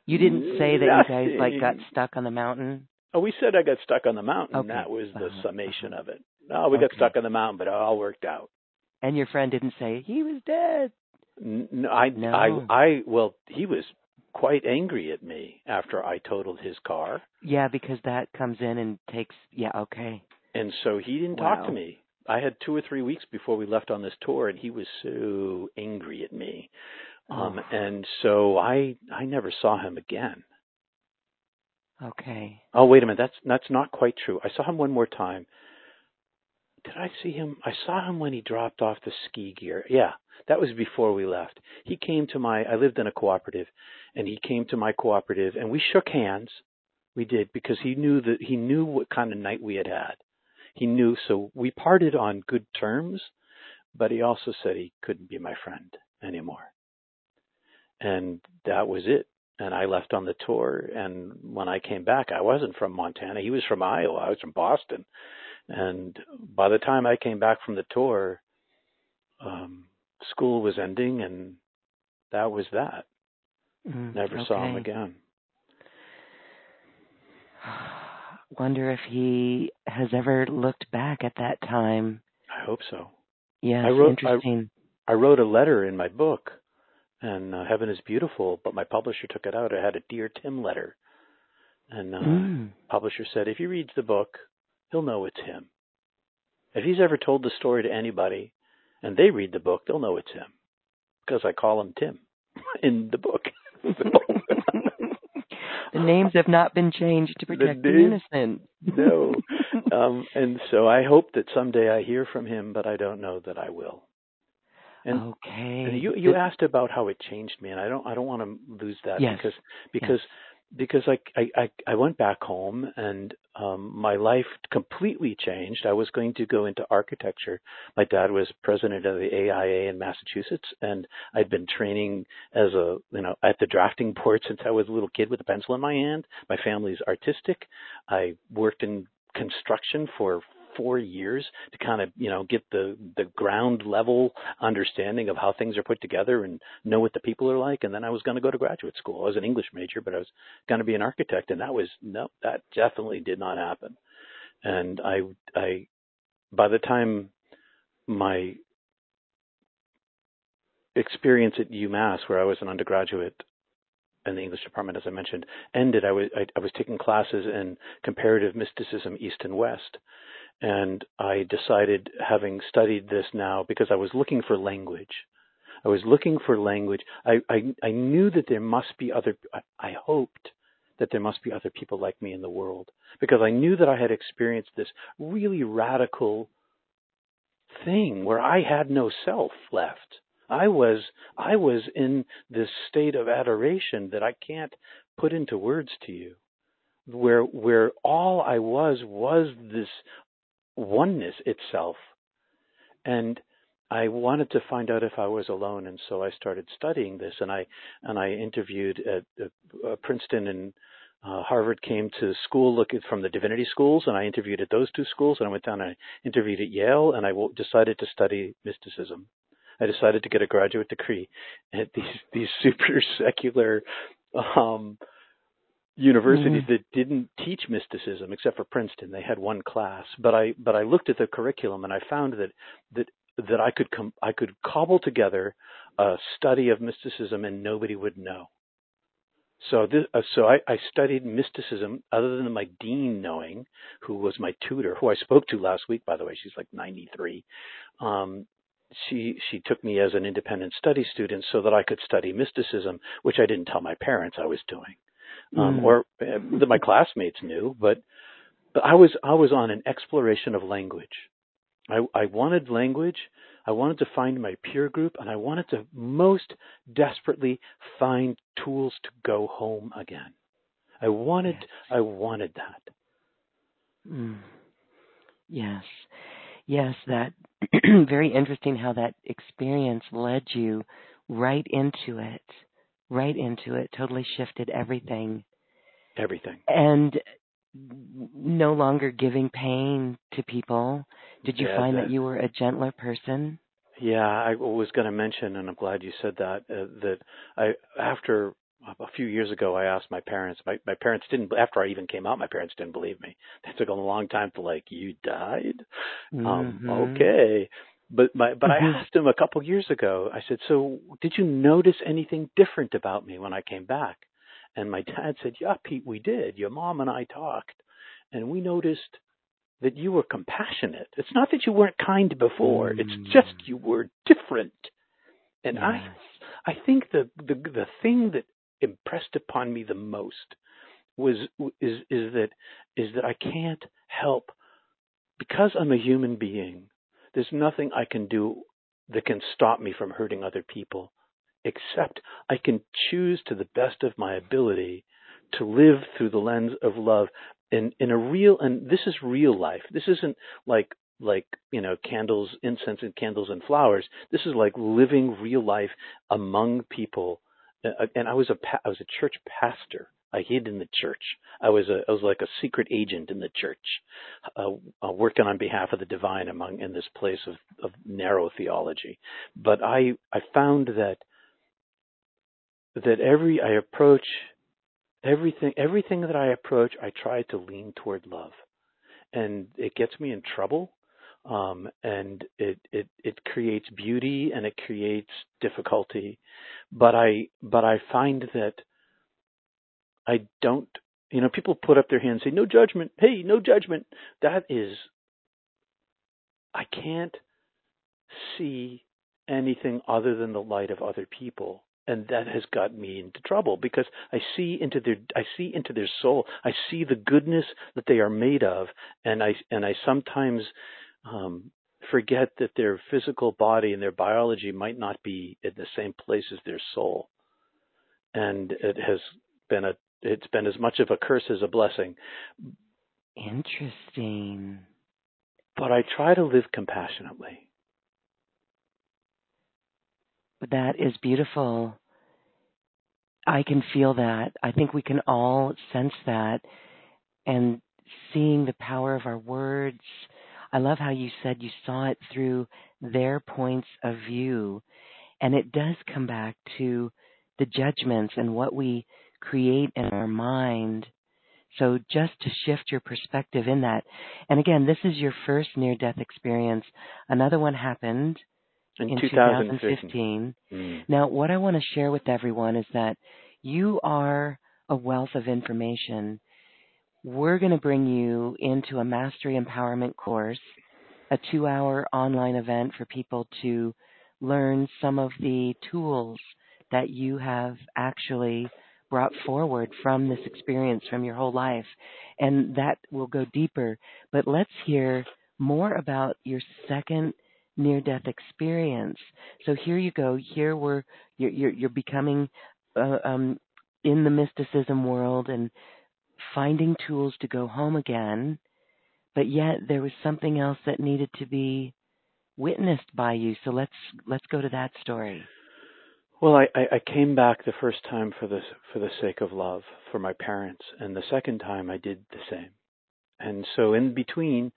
You didn't say that you guys like got stuck on the mountain. Oh, we said I got stuck on the mountain. Okay. That was the Uh-huh, summation uh-huh. of it. No, we got stuck on the mountain, but it all worked out. And your friend didn't say he was dead. No, I, No. I, I, well, he was quite angry at me after I totaled his car, Yeah, because that comes in and takes. Yeah, okay. and so he didn't talk to me. I had two or three weeks before we left on this tour, and he was so angry at me. Um, Oh. and so I, I never saw him again. Okay. Oh, wait a minute. That's that's not quite true. I saw him one more time. Did I see him? I saw him when he dropped off the ski gear. Yeah, that was before we left. He came to my. I lived in a cooperative, and he came to my cooperative, and we shook hands. We did because he knew that he knew what kind of night we had had. He knew, so we parted on good terms. But he also said he couldn't be my friend anymore, and that was it and I left on the tour. And when I came back, I wasn't from Montana. He was from Iowa. I was from Boston. And by the time I came back from the tour, um, school was ending, and that was that. Mm, Never saw him again. <sighs> Wonder if he has ever looked back at that time. I hope so. Yes, I wrote- I- interesting. I wrote a letter in my book, and uh, Heaven is Beautiful, but my publisher took it out. I had a Dear Tim letter. And uh, Mm. publisher said, if he reads the book, he'll know it's him. If he's ever told the story to anybody and they read the book, they'll know it's him. Because I call him Tim <laughs> in the book. <laughs> <laughs> the names have not been changed to protect the, names- innocent. no. <laughs> Um, and so I hope that someday I hear from him, but I don't know that I will. And, okay. and you you asked about how it changed me, and I don't I don't want to lose that Yes. because because because I, I I went back home and um my life completely changed. I was going to go into architecture. My dad was president of the AIA in Massachusetts, and I'd been training as a you know at the drafting <laughs> board since I was a little kid with a pencil in my hand. My family's artistic. I worked in construction for four years to kind of you know get the the ground level understanding of how things are put together and know what the people are like and then I was going to go to graduate school. I was an English major but I was going to be an architect and that was no that definitely did not happen. And I I by the time my experience at UMass where I was an undergraduate in the English department, as I mentioned, ended. I was I, I was taking classes in comparative mysticism, East and West, and I decided, having studied this now, because I was looking for language. I was looking for language. I I, I knew that there must be other. I, I hoped that there must be other people like me in the world because I knew that I had experienced this really radical thing where I had no self left. I was I was in this state of adoration that I can't put into words to you. Where where all I was was this oneness itself. And I wanted to find out if I was alone and so I started studying this and I and I interviewed at uh, Princeton and uh, Harvard came to school looking from the divinity schools, and I interviewed at those two schools. And I went down and I interviewed at Yale, and I w- decided to study mysticism. I decided to get a graduate degree at these these <laughs> super secular um, universities Mm-hmm. that didn't teach mysticism except for Princeton. They had one class, but I but I looked at the curriculum and I found that that that I could com- I could cobble together a study of mysticism and nobody would know. So this, uh, so I, I studied mysticism other than my dean knowing, who was my tutor, who I spoke to last week, by the way. She's like 93. Um, she she took me as an independent study student so that I could study mysticism, which I didn't tell my parents I was doing, um, Mm. or uh, that my classmates knew. But but I was I was on an exploration of language. I, I wanted language. I wanted to find my peer group, and I wanted to most desperately find tools to go home again. I wanted Yes. I wanted that. Mm. Yes. Yes, that <clears throat> very interesting how that experience led you right into it. Right into it. Totally shifted everything. Everything. And no longer giving pain to people. Did you Yeah, find the- that you were a gentler person? Yeah, I was going to mention, and I'm glad you said that. Uh, that I after a few years ago, I asked my parents. My my parents didn't. After I even came out, my parents didn't believe me. It took a long time to like, you died. Um, Mhm. okay, but my but. I asked him a couple years ago. I said, so did you notice anything different about me when I came back? And my dad said, yeah, Pete, we did. Your mom and I talked, and we noticed that you were compassionate. It's not that you weren't kind before. Mm. It's just you were different. And I I think the, the the thing that impressed upon me the most was is is that is that I can't help because I'm a human being. There's nothing I can do that can stop me from hurting other people, except I can choose to the best of my ability to live through the lens of love in in a real and this is real life. This isn't like like you know candles, incense, and candles and flowers. This is like living real life among people. Uh, And I was a I was a church pastor. I hid in the church. I was a I was like a secret agent in the church, uh, uh, working on behalf of the divine among in this place of of narrow theology. But I I found that that every I approach everything everything that I approach, I try to lean toward love, and it gets me in trouble, um, and it it it creates beauty and it creates difficulty, but I but I find that I don't. You know, people put up their hands and say, "No judgment." Hey, no judgment. That is, I can't see anything other than the light of other people and that has got me into trouble because I see into their I see into their soul. I see the goodness that they are made of, and I and I sometimes um, forget that their physical body and their biology might not be in the same place as their soul, and it has been a it's been as much of a curse as a blessing. Interesting. But I try to live compassionately. That is beautiful. I can feel that. I think we can all sense that. And seeing the power of our words. I love how you said you saw it through their points of view. And it does come back to the judgments and what we create in our mind. So just to shift your perspective in that. And again, this is your first near death experience. Another one happened In, in 2015. 2015. Mm. Now, what I want to share with everyone is that you are a wealth of information. We're going to bring you into a mastery empowerment course, a two hour online event for people to learn some of the tools that you have actually brought forward from this experience from your whole life. And that will go deeper. But let's hear more about your second near death experience. So here you go. Here we're you're you're, you're becoming uh, um, in the mysticism world and finding tools to go home again. But yet there was something else that needed to be witnessed by you. So let's let's go to that story. Well, I, I, I came back the first time for the for the sake of love for my parents, and the second time I did the same. And so in between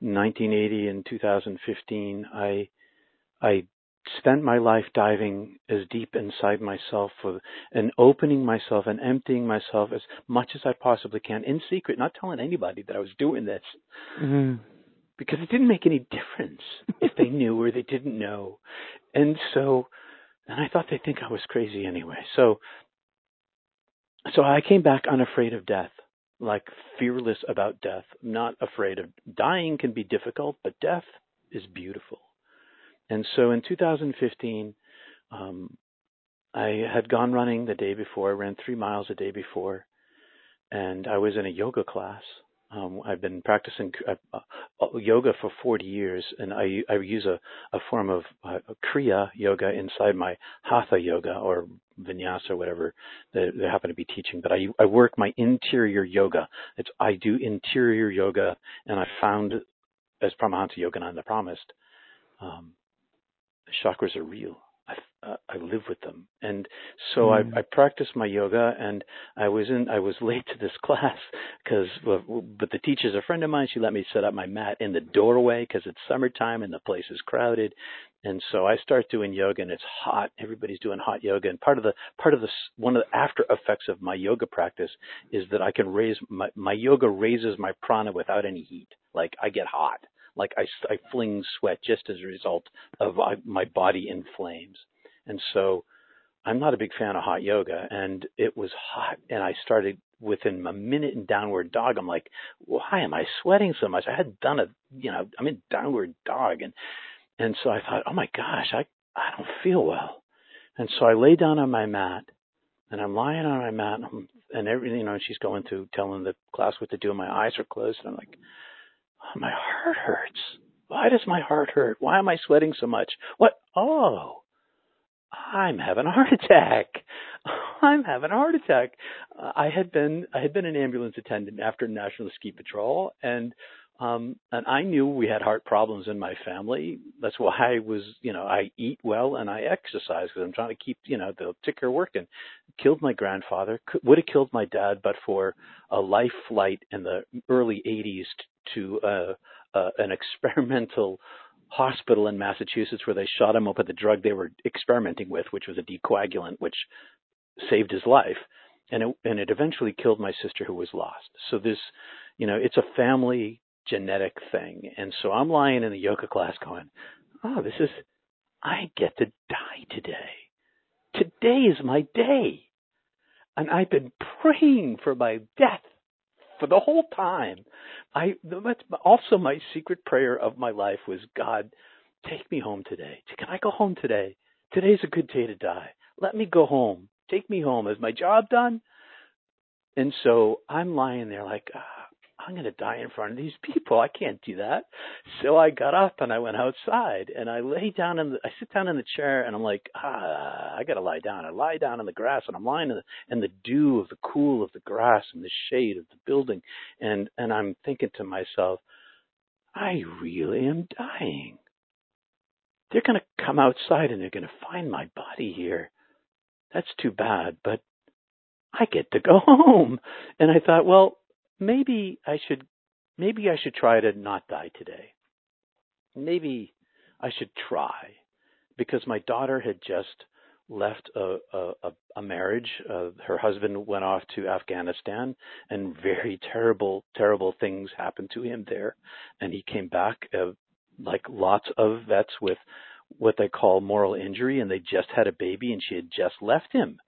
1980 and 2015, I I spent my life diving as deep inside myself for, and opening myself and emptying myself as much as I possibly can in secret, not telling anybody that I was doing this. Mm-hmm. Because it didn't make any difference if they knew or they didn't know. And so, and I thought they'd think I was crazy anyway. So, so I came back unafraid of death, like fearless about death, not afraid of dying can be difficult, but death is beautiful. And so in 2015, um, I had gone running the day before, I ran three miles a day before, and I was in a yoga class. Um, I've been practicing uh, uh, yoga for 40 years, and I, I use a, a form of uh, Kriya yoga inside my Hatha yoga or Vinyasa, or whatever they, they happen to be teaching. But I, I work my interior yoga. It's I do interior yoga, and I found, as Paramahansa Yogananda promised, um, chakras are real. I, uh, I live with them, and so mm. I, I practiced my yoga. And I was in. I was late to this <laughs> class because, but the teacher's a friend of mine. She let me set up my mat in the doorway because it's summertime and the place is crowded. And so I start doing yoga, and it's hot. Everybody's doing hot yoga, and part of the part of the one of the after effects of my yoga practice is that I can raise my my yoga raises my prana without any heat. Like I get hot like I, I fling sweat just as a result of my body in flames. And so I'm not a big fan of hot yoga and it was hot and I started within a minute in downward dog. I'm like, why am I sweating so much? I hadn't done a, you know, I'm in downward dog and, and so I thought, oh my gosh, I, I don't feel well. And so I lay down on my mat and I'm lying on my mat and, and everything, you know, she's going through telling the class what to do and my eyes are closed and I'm like, my heart hurts. Why does my heart hurt? Why am I sweating so much? What? Oh, I'm having a heart attack. <laughs> I'm having a heart attack. I had been I had been an ambulance attendant after National Ski Patrol, and um, and I knew we had heart problems in my family. That's why I was, you know, I eat well and I exercise because I'm trying to keep, you know, the ticker working. Killed my grandfather, would have killed my dad, but for a life flight in the early 80s to uh, uh, an <laughs> experimental hospital in Massachusetts where they shot him up with the drug they were experimenting with, which was a decoagulant, which saved his life. And it, and it eventually killed my sister who was lost. So this, you know, it's a family genetic thing. And so I'm lying in the yoga class going, oh, this is, I get to die today. Today is my day. And I've been praying for my death for the whole time. I also my secret prayer of my life was God, take me home today. Can I go home today? Today's a good day to die. Let me go home. Take me home. Is my job done? And so I'm lying there like, ah, I'm going to die in front of these people. I can't do that. So I got up and I went outside and I lay down in the, I sit down in the chair and I'm like, ah, I got to lie down. I lie down in the grass and I'm lying in the, in the dew of the cool of the grass and the shade of the building. And, and I'm thinking to myself, I really am dying. They're going to come outside and they're going to find my body here. That's too bad, but I get to go <laughs> home. And I thought, well, maybe I should maybe I should try to not die today. Maybe I should try because my daughter had just left a a, a marriage. Uh, her husband went off to Afghanistan, and very terrible terrible things happened to him there. And he came back uh, like lots of vets with what they call moral injury, and they just had a baby, and she had just left him,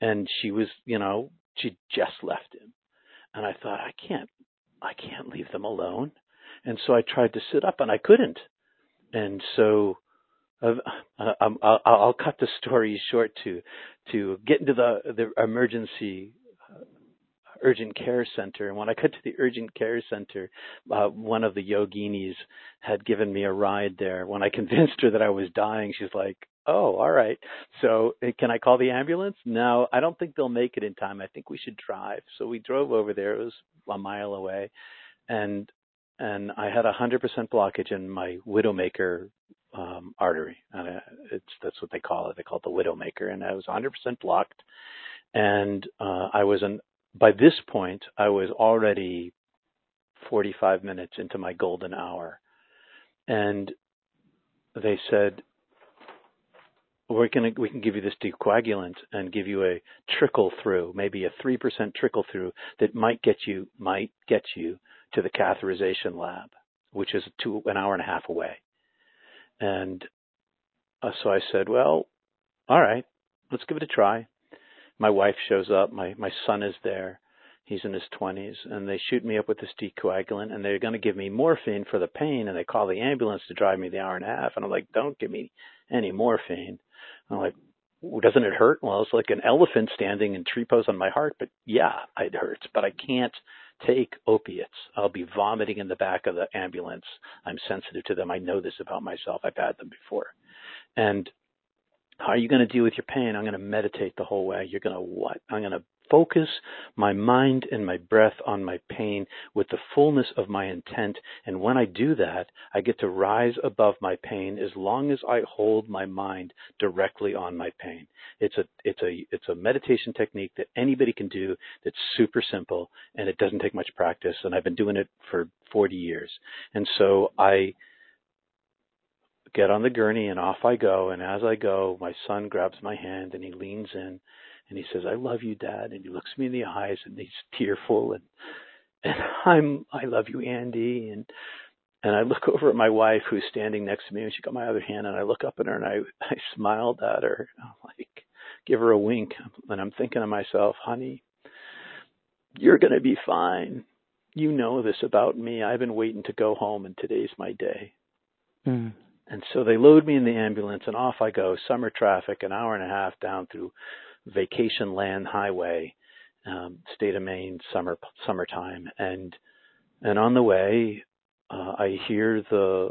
and she was you know she just left him and I thought, I can't, I can't leave them alone. And so I tried to sit up and I couldn't. And so uh, I'll, I'll cut the story short to, to get into the, the emergency uh, urgent care center. And when I got to the urgent care center, uh, one of the yoginis had given me a ride there. When I convinced her that I was dying, she's like, Oh, all right. So eh, can I call the ambulance? No, I don't think they'll make it in time. I think we should drive. So we drove over there. It was a mile away, and and I had a hundred percent blockage in my widowmaker um, artery, and uh, it's that's what they call it. They call it the widowmaker, and I was a hundred percent blocked. And uh, I was an by this point I was already 45 minutes into my golden hour, and they said we're gonna we can give you this decoagulant and give you a trickle through, maybe a three percent trickle through that might get you might get you to the catheterization lab, which is two an hour and a half away. And uh, so I said, well, all right, let's give it a try. My wife shows up. My my son is there. He's in his 20s, and they shoot me up with this decoagulant, and they're going to give me morphine for the pain, and they call the ambulance to drive me the hour and a half, and I'm like, don't give me any morphine. I'm like, well, doesn't it hurt? Well, it's like an elephant standing in tree pose on my heart, but yeah, it hurts, but I can't take opiates. I'll be vomiting in the back of the ambulance. I'm sensitive to them. I know this about myself. I've had them before. And how are you going to deal with your pain? I'm going to meditate the whole way. You're going to what? I'm going to focus my mind and my breath on my pain with the fullness of my intent. And when I do that, I get to rise above my pain as long as I hold my mind directly on my pain. It's a, it's a, it's a meditation technique that anybody can do that's super simple and it doesn't take much practice. And I've been doing it for 40 years. And so I, get on the gurney and off I go. And as I go, my son grabs my hand and he leans in and he says, I love you, Dad. And he looks me in the eyes and he's tearful and, and <laughs> I'm, I love you, Andy. And, and I look over at my wife who's standing next to me and she got my other hand and I look up at her and I, <laughs> I smiled at her. I'm like, give her a wink. And I'm thinking to myself, honey, you're going to be fine. You know this about me. I've been waiting to go home and today's my day. Mm. And so they load me in the ambulance and off I go. Summer traffic, an hour and a half down through Vacation Land Highway, um, state of Maine, summer summertime, and and on the way, uh, I hear the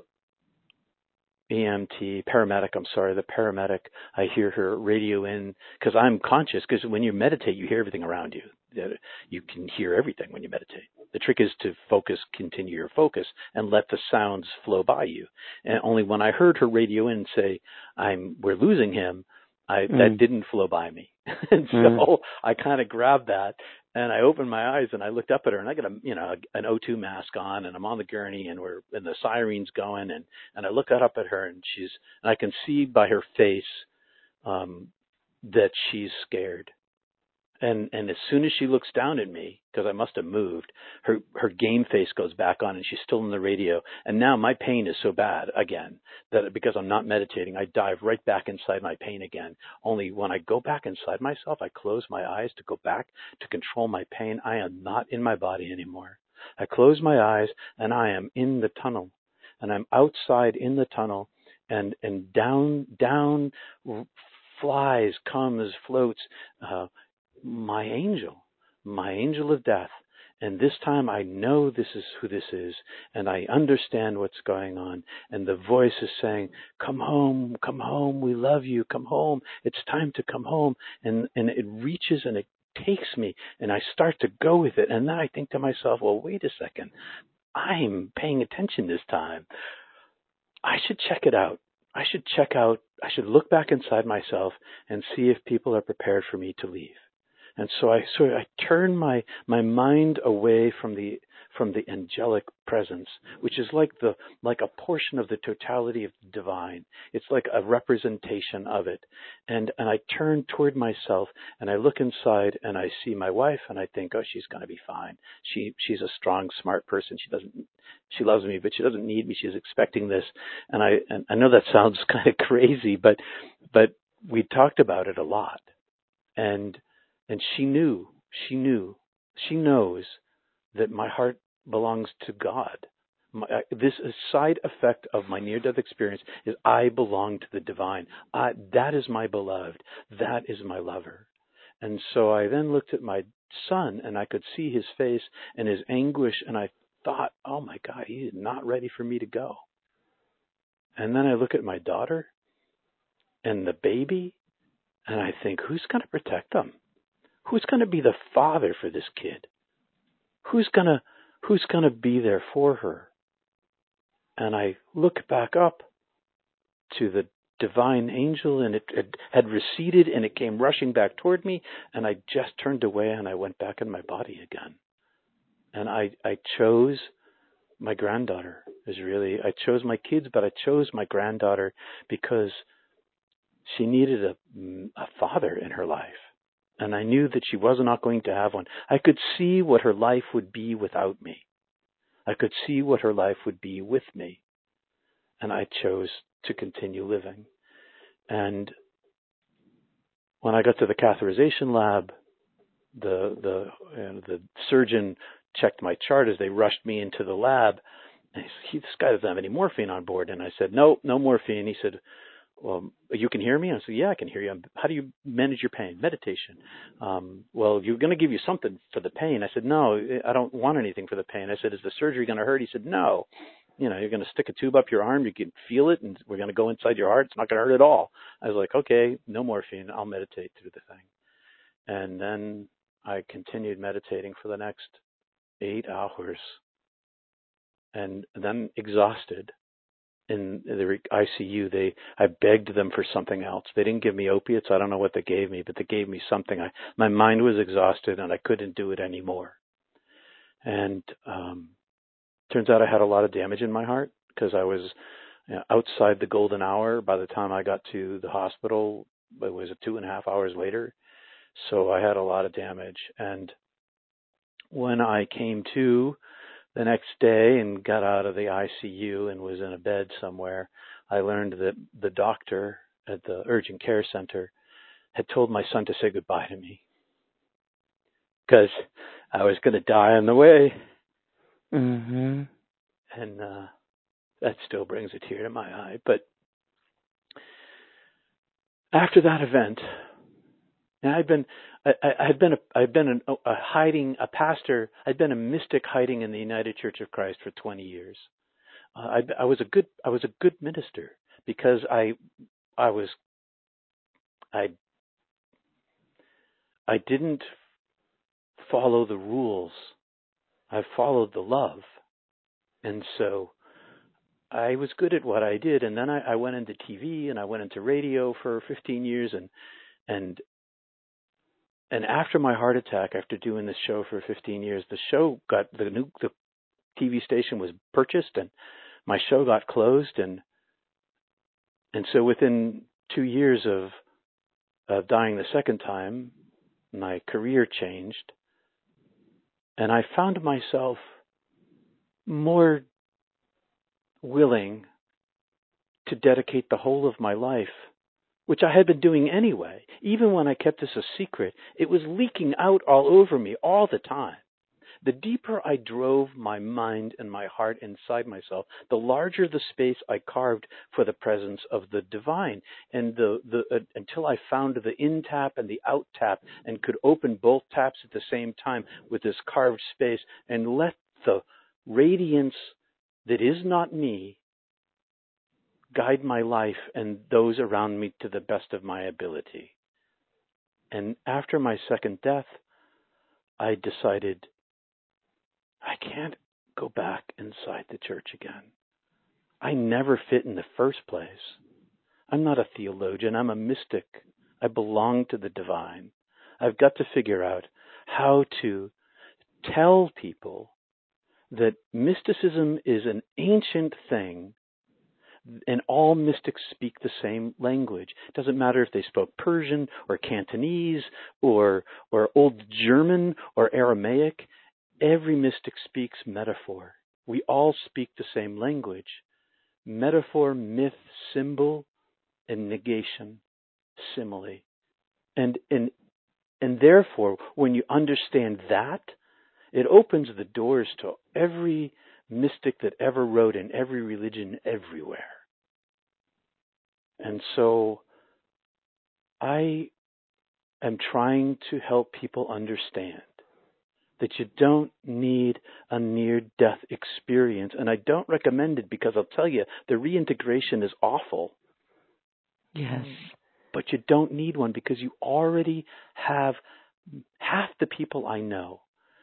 EMT paramedic. I'm sorry, the paramedic. I hear her radio in because I'm conscious. Because when you meditate, you hear everything around you. You can hear everything when you meditate. The trick is to focus, continue your focus, and let the sounds flow by you. And only when I heard her radio in say, "I'm we're losing him," I mm. that didn't flow by me. <laughs> and so mm. I kind of grabbed that and I opened my eyes and I looked up at her and I got a you know an O2 mask on and I'm on the gurney and we're and the sirens going and and I look up at her and she's and I can see by her face um that she's scared and and as soon as she looks down at me because I must have moved her her game face goes back on and she's still in the radio. And now my pain is so bad again that because I'm not meditating I dive right back inside my pain again. Only when I go back inside myself I close my eyes to go back to control my pain. I am not in my body anymore. I close my eyes and I am in the tunnel. And I'm outside in the tunnel and and down down flies comes floats uh, my angel, my angel of death. And this time I know this is who this is, and I understand what's going on. And the voice is saying, Come home, come home, we love you, come home, it's time to come home. And, and it reaches and it takes me, and I start to go with it. And then I think to myself, Well, wait a second, I'm paying attention this time. I should check it out. I should check out, I should look back inside myself and see if people are prepared for me to leave. And so I of I turn my my mind away from the from the angelic presence, which is like the like a portion of the totality of the divine. It's like a representation of it. And and I turn toward myself and I look inside and I see my wife and I think, oh, she's going to be fine. She she's a strong, smart person. She doesn't she loves me, but she doesn't need me. She's expecting this. And I and I know that sounds <laughs> kind of crazy, but but we talked about it a lot. And and she knew, she knew, she knows that my heart belongs to God. My, this side effect of my near death experience is I belong to the divine. I, that is my beloved. That is my lover. And so I then looked at my son and I could see his face and his anguish and I thought, oh my God, he is not ready for me to go. And then I look at my daughter and the baby and I think, who's going to protect them? Who's going to be the father for this kid? Who's going to who's going to be there for her? And I look back up to the divine angel and it, it, had receded and it came rushing back toward me and I just turned away and I went back in my body again. And I, I chose my granddaughter is really, I chose my kids, but I chose my granddaughter because she needed a, a father in her life. And I knew that she was not going to have one. I could see what her life would be without me. I could see what her life would be with me. And I chose to continue living. And when I got to the catheterization lab, the the you know, the surgeon checked my chart as they rushed me into the lab. And he said, "This guy doesn't have any morphine on board." And I said, "No, no morphine." He said, "Well, you can hear me?" I said, "Yeah, I can hear you. How do you manage your pain? Meditation." Um, well, you're going to give you something for the pain. I said, "No, I don't want anything for the pain." I said, "Is the surgery going to hurt?" He said, "No." You know, you're going to stick a tube up your arm. You can feel it, and we're going to go inside your heart. It's not going to hurt at all. I was like, "Okay, no morphine. I'll meditate through the thing." And then I continued meditating for the next eight hours and then exhausted in the ICU they I begged them for something else. They didn't give me opiates. I don't know what they gave me, but they gave me something. I my mind was exhausted and I couldn't do it anymore. And um turns out I had a lot of damage in my heart because I was you know, outside the golden hour by the time I got to the hospital. It was two and a half hours later. So I had a lot of damage. And when I came to the next day and got out of the ICU and was in a bed somewhere, I learned that the doctor at the urgent care center had told my son to say goodbye to me because I was going to die on the way. Mhm. And uh that still brings a tear to my eye, but after that event, and I'd been, I, I had been, a, I'd been a, a hiding, a pastor. I'd been a mystic hiding in the United Church of Christ for 20 years. Uh, I, I was a good, I was a good minister because I, I was, I, I didn't follow the rules. I followed the love, and so I was good at what I did. And then I, I went into TV and I went into radio for 15 years, and and and after my heart attack, after doing this show for 15 years, the show got the new the TV station was purchased, and my show got closed, and and so within two years of of dying the second time, my career changed, and I found myself more willing to dedicate the whole of my life which I had been doing anyway. Even when I kept this a secret, it was leaking out all over me all the time. The deeper I drove my mind and my heart inside myself, the larger the space I carved for the presence of the divine, and the, the uh, until I found the in tap and the out tap, and could open both taps at the same time with this carved space, and let the radiance that is not me guide my life and those around me to the best of my ability. And after my second death, I decided I can't go back inside the church again. I never fit in the first place. I'm not a theologian, I'm a mystic. I belong to the divine. I've got to figure out how to tell people that mysticism is an ancient thing and all mystics speak the same language. It doesn't matter if they spoke Persian or Cantonese or or Old German or Aramaic. Every mystic speaks metaphor. We all speak the same language. Metaphor, myth, symbol, and negation, simile. And and and therefore, when you understand that, it opens the doors to every mystic that ever wrote in every religion everywhere. And so I am trying to help people understand that you don't need a near death experience. And I don't recommend it because I'll tell you, the reintegration is awful. Yes. But you don't need one because you already have half the people I know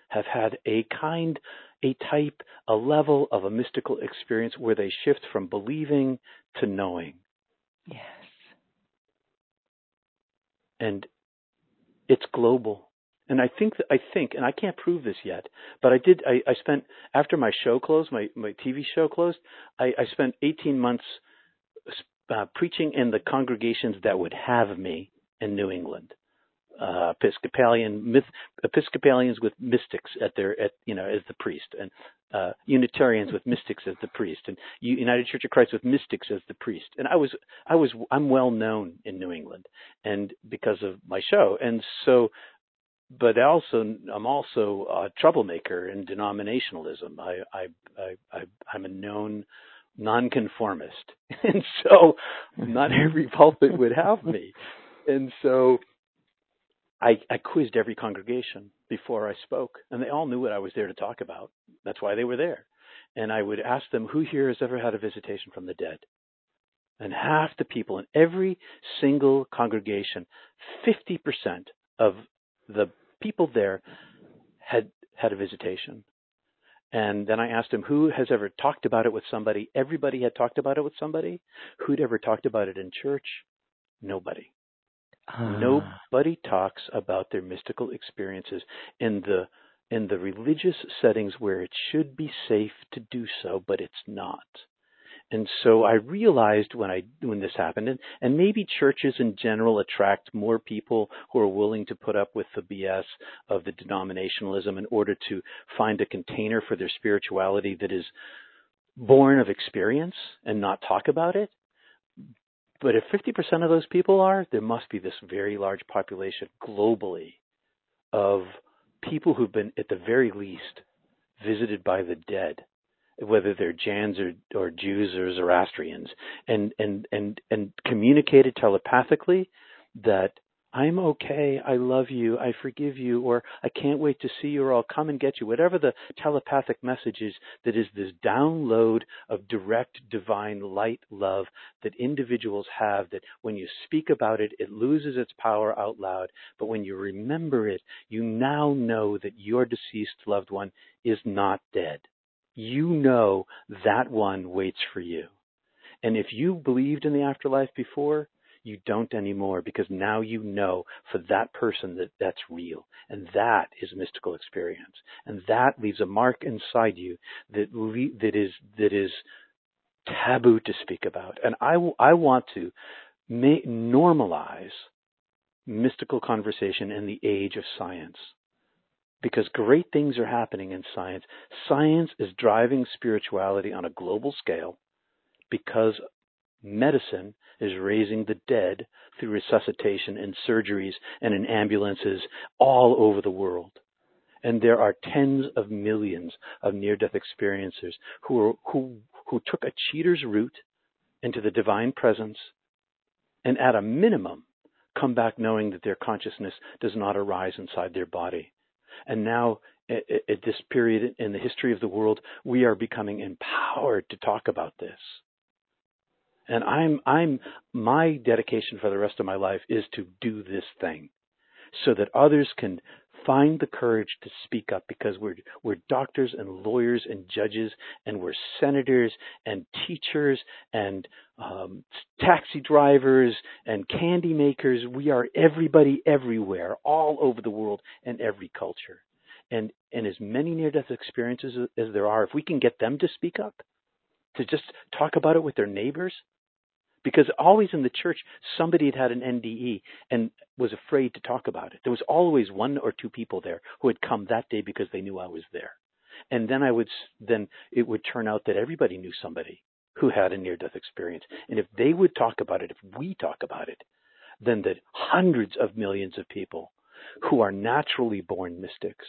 have had a kind, a type, a level of a mystical experience where they shift from believing to knowing. Yes. And it's global. And I think that I think, and I can't prove this yet, but I did. I, I spent after my show closed, my my TV show closed. I, I spent 18 months uh, preaching in the congregations that would have me in New England. Uh, Episcopalian myth, Episcopalians with mystics at their at you know as the priest, and uh, Unitarians with mystics as the priest, and United Church of Christ with mystics as the priest. And I was I was I'm well known in New England, and because of my show, and so but also I'm also a troublemaker in denominationalism. I I I, I I'm a known nonconformist, <laughs> and so not every pulpit would have me, and so I I quizzed every congregation before I spoke, and they all knew what I was there to talk about. That's why they were there, and I would ask them, "Who here has ever had a visitation from the dead?" And half the people in every single congregation, 50% of the people there had had a visitation. And then I asked him who has ever talked about it with somebody. Everybody had talked about it with somebody. Who'd ever talked about it in church? Nobody. Uh. Nobody talks about their mystical experiences in the in the religious settings where it should be safe to do so, but it's not. And so I realized when I when this happened, and, and maybe churches in general attract more people who are willing to put up with the BS of the denominationalism in order to find a container for their spirituality that is born of experience and not talk about it. But if 50% of those people are, there must be this very large population globally of people who've been, at the very least, visited by the dead whether they're Jains or, or Jews or Zoroastrians, and, and, and, and communicated telepathically that I'm okay, I love you, I forgive you, or I can't wait to see you, or I'll come and get you. Whatever the telepathic message is, that is this download of direct divine light love that individuals have, that when you speak about it, it loses its power out loud. But when you remember it, you now know that your deceased loved one is not dead you know that one waits for you. And if you believed in the afterlife before, you don't anymore because now you know for that person that that's real. And that is mystical experience. And that leaves a mark inside you that, le- that is, that is taboo to speak about. And I, I want to ma- normalize mystical conversation in the age of science because great things are happening in science. Science is driving spirituality on a global scale because medicine is raising the dead through resuscitation and surgeries and in ambulances all over the world. And there are tens of millions of near-death experiencers who, are, who, who took a cheater's route into the divine presence and at a minimum come back knowing that their consciousness does not arise inside their body. And now, at this period in the history of the world, we are becoming empowered to talk about this. And I'm, I'm, my dedication for the rest of my life is to do this thing so that others can find the courage to speak up because we're, we're doctors and lawyers and judges and we're senators and teachers and um, taxi drivers and candy makers. We are everybody everywhere, all over the world and every culture. And, and as many near death experiences as there are, if we can get them to speak up, to just talk about it with their neighbors, because always in the church somebody had had an NDE and was afraid to talk about it. There was always one or two people there who had come that day because they knew I was there. And then I would then it would turn out that everybody knew somebody who had a near death experience. And if they would talk about it, if we talk about it, then that hundreds of millions of people who are naturally born mystics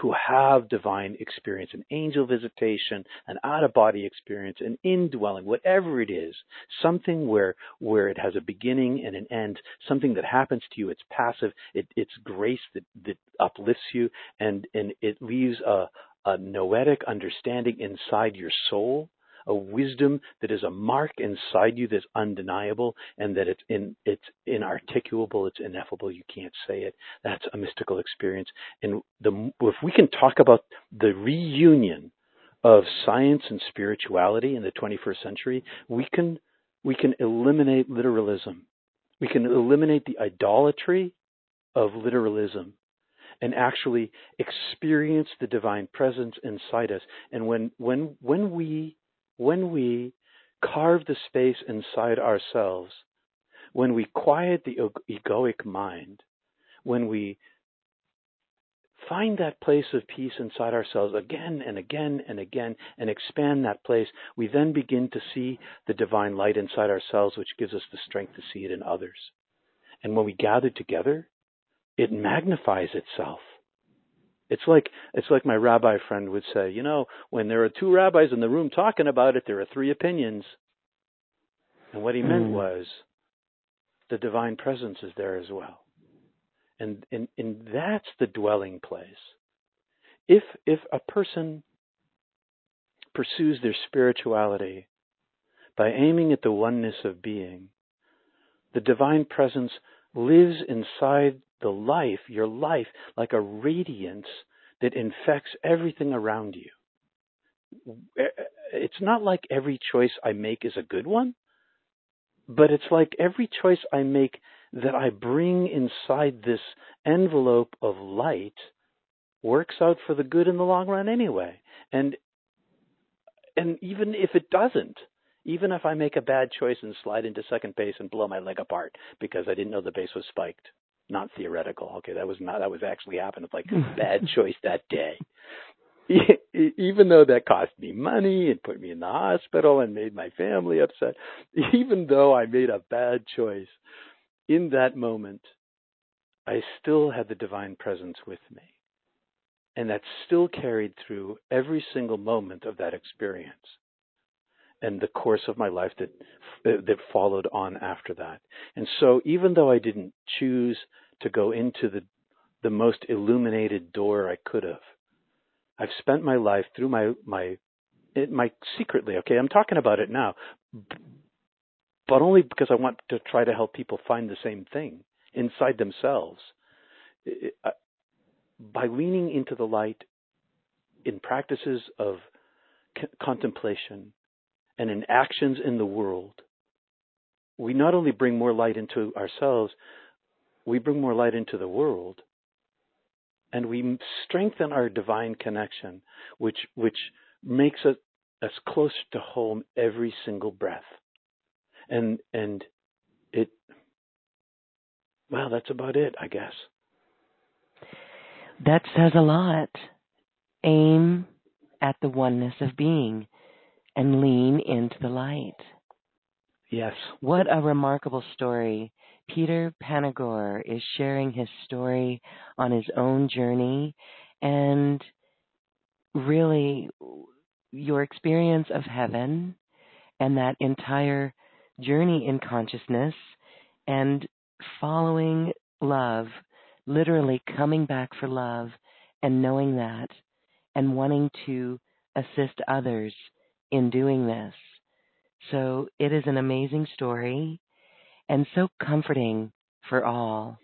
who have divine experience, an angel visitation, an out of body experience, an indwelling, whatever it is, something where, where it has a beginning and an end, something that happens to you, it's passive, it, it's grace that, that uplifts you, and, and it leaves a, a noetic understanding inside your soul a wisdom that is a mark inside you that's undeniable and that it's in it's inarticulable, it's ineffable, you can't say it. That's a mystical experience. And the if we can talk about the reunion of science and spirituality in the 21st century, we can we can eliminate literalism. We can eliminate the idolatry of literalism and actually experience the divine presence inside us. And when when when we when we carve the space inside ourselves, when we quiet the egoic mind, when we find that place of peace inside ourselves again and again and again and expand that place, we then begin to see the divine light inside ourselves, which gives us the strength to see it in others. And when we gather together, it magnifies itself. It's like it's like my rabbi friend would say, you know, when there are two rabbis in the room talking about it, there are three opinions. And what he mm. meant hmm. was the divine presence is there as well. And, and and that's the dwelling place. If if a person pursues their spirituality by aiming at the oneness of being, the divine presence lives inside the life, your life, like a radiance that infects everything around you. It's not like every choice I make is a good one, but it's like every choice I make that I bring inside this envelope of light works out for the good in the long run anyway. And and even if it doesn't, even if I make a bad choice and slide into second base and blow my leg apart because I didn't know the base was spiked, not theoretical. Okay, that was not that was actually happened. It's like a <laughs> bad choice that day. even though that cost me money and put me in the hospital and made my family upset, <laughs> even though I made a bad choice, in that moment, I still had the divine presence with me. And that still carried through every single moment of that experience and the course of my life that that followed on after that. And so even though I didn't choose to go into the the most illuminated door I could have, I've spent my life through my my it, my secretly. Okay, I'm talking about it now, but only because I want to try to help people find the same thing inside themselves. By leaning into the light in practices of contemplation and in actions in the world, we not only bring more light into ourselves, we bring more light into the world and we strengthen our divine connection, which which makes us, us closer to home every single breath. And and it well, that's about it, I guess. That says a lot. Aim at the oneness of being and lean into the light. Yes. What a remarkable story. Peter Panagore is sharing his story on his own journey and really your experience of heaven and that entire journey in consciousness and following love, literally coming back for love and knowing that and wanting to assist others in doing this. So it is an amazing story and so comforting for all.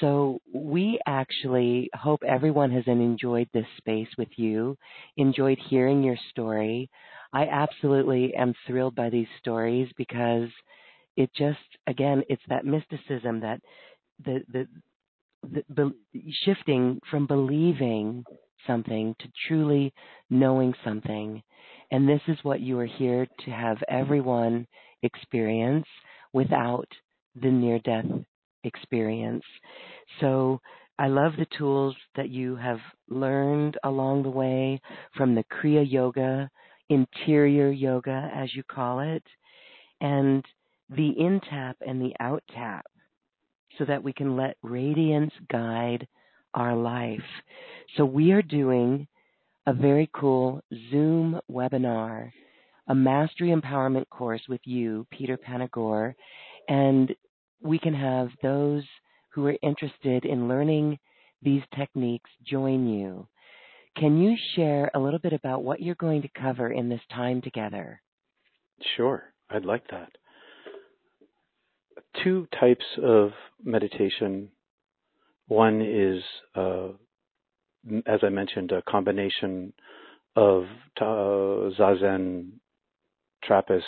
So we actually hope everyone has enjoyed this space with you, enjoyed hearing your story. I absolutely am thrilled by these stories because it just again it's that mysticism that the the, the, shifting from believing something to truly knowing something. And this is what you are here to have everyone experience without the near death experience. So I love the tools that you have learned along the way from the Kriya Yoga, interior yoga, as you call it, and the in tap and the out tap so that we can let radiance guide our life. So we are doing a very cool Zoom webinar a mastery empowerment course with you, Peter Panagore, and we can have those who are interested in learning these techniques join you. Can you share a little bit about what you're going to cover in this time together? Sure, I'd like that. Two types of meditation. One is, uh, as I mentioned, a combination of zazen Trappist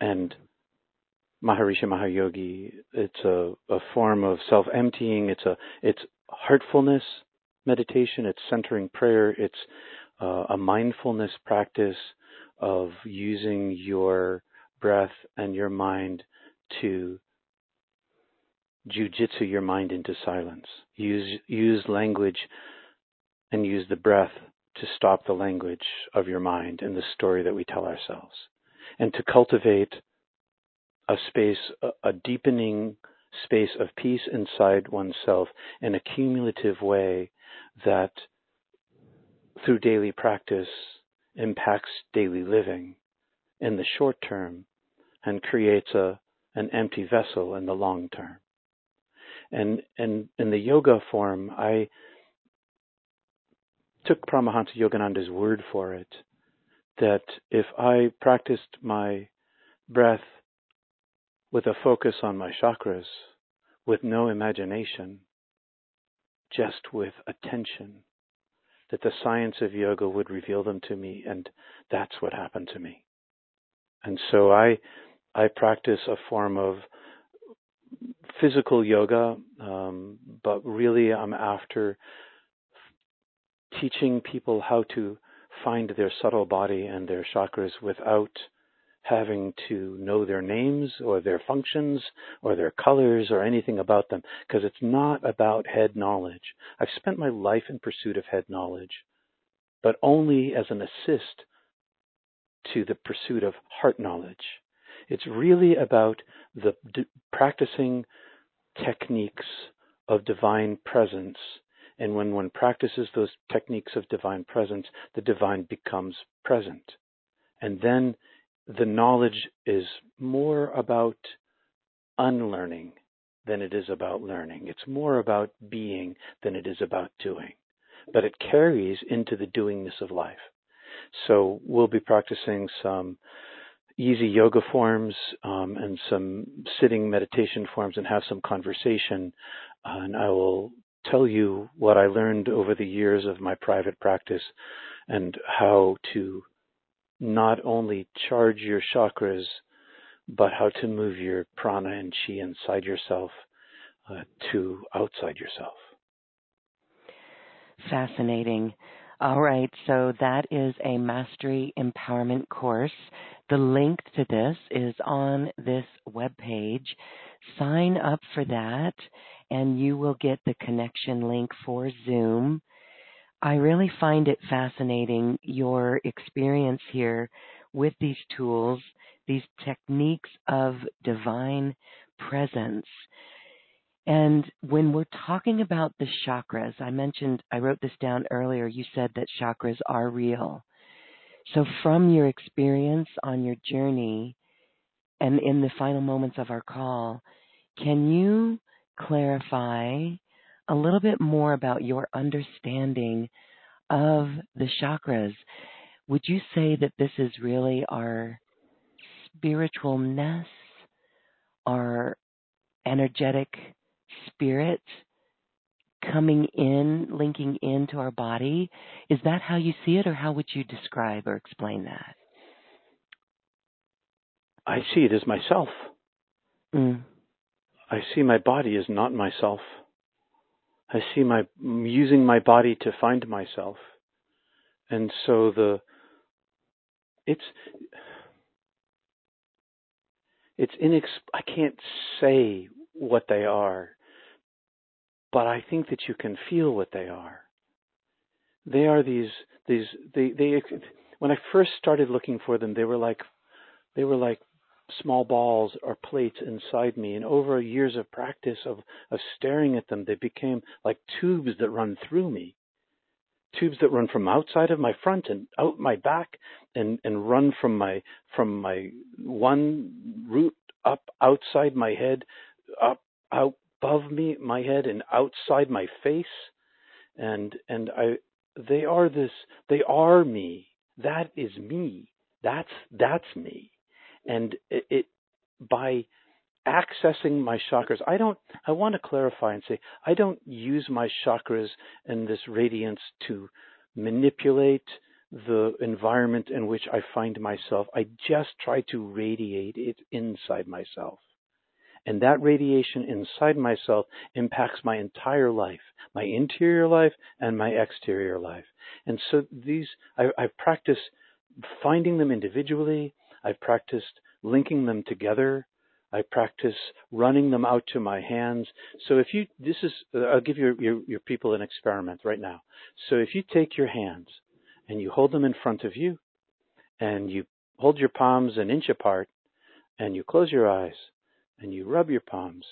and Maharishi Mahesh Yogi. It's a, a form of self-emptying. It's a it's heartfulness meditation. It's centering prayer. It's uh, a mindfulness practice of using your breath and your mind to jujitsu your mind into silence. Use use language and use the breath to stop the language of your mind and the story that we tell ourselves. And to cultivate a space, a deepening space of peace inside oneself in a cumulative way that through daily practice impacts daily living in the short term and creates a, an empty vessel in the long term. And, and in the yoga form, I took Paramahansa Yogananda's word for it that if I practiced my breath with a focus on my chakras, with no imagination, just with attention, that the science of yoga would reveal them to me, and that's what happened to me. And so I, I practice a form of physical yoga, um, but really I'm after teaching people how to find their subtle body and their chakras without having to know their names or their functions or their colors or anything about them because it's not about head knowledge. I've spent my life in pursuit of head knowledge, but only as an assist to the pursuit of heart knowledge. It's really about the d- practicing techniques of divine presence. And when one practices those techniques of divine presence, the divine becomes present. And then the knowledge is more about unlearning than it is about learning. It's more about being than it is about doing. But it carries into the doingness of life. So we'll be practicing some easy yoga forms um, and some sitting meditation forms and have some conversation. and I will tell you what I learned over the years of my private practice and how to not only charge your chakras, but how to move your prana and chi inside yourself uh, to outside yourself. Fascinating. All right, so that is a mastery empowerment course. The link to this is on this web page. Sign up for that, and you will get the connection link for Zoom. I really find it fascinating your experience here with these tools, these techniques of divine presence. And when we're talking about the chakras, I mentioned, I wrote this down earlier, you said that chakras are real. So, from your experience on your journey and in the final moments of our call, can you clarify a little bit more about your understanding of the chakras. Would you say that this is really our spiritualness, our energetic spirit coming in, linking into our body? Is that how you see it, or how would you describe or explain that? I see it as myself. Mm. I see my body as not myself. I see my using my body to find myself, and so the it's it's inex I can't say what they are, but I think that you can feel what they are. They are these these they they when I first started looking for them, they were like they were like small balls or plates inside me. And over years of practice of, of staring at them, they became like tubes that run through me. Tubes that run from outside of my front and out my back and, and run from my from my one root up outside my head, up out above me my head and outside my face. And and I they are this they are me. That is me. That's that's me and it, it by accessing my chakras i don't i want to clarify and say i don't use my chakras and this radiance to manipulate the environment in which i find myself i just try to radiate it inside myself and that radiation inside myself impacts my entire life my interior life and my exterior life and so these i, I practice finding them individually. I've practiced linking them together. I practice running them out to my hands. So if you, this is, I'll give your, your, your people an experiment right now. So if you take your hands and you hold them in front of you and you hold your palms an inch apart and you close your eyes and you rub your palms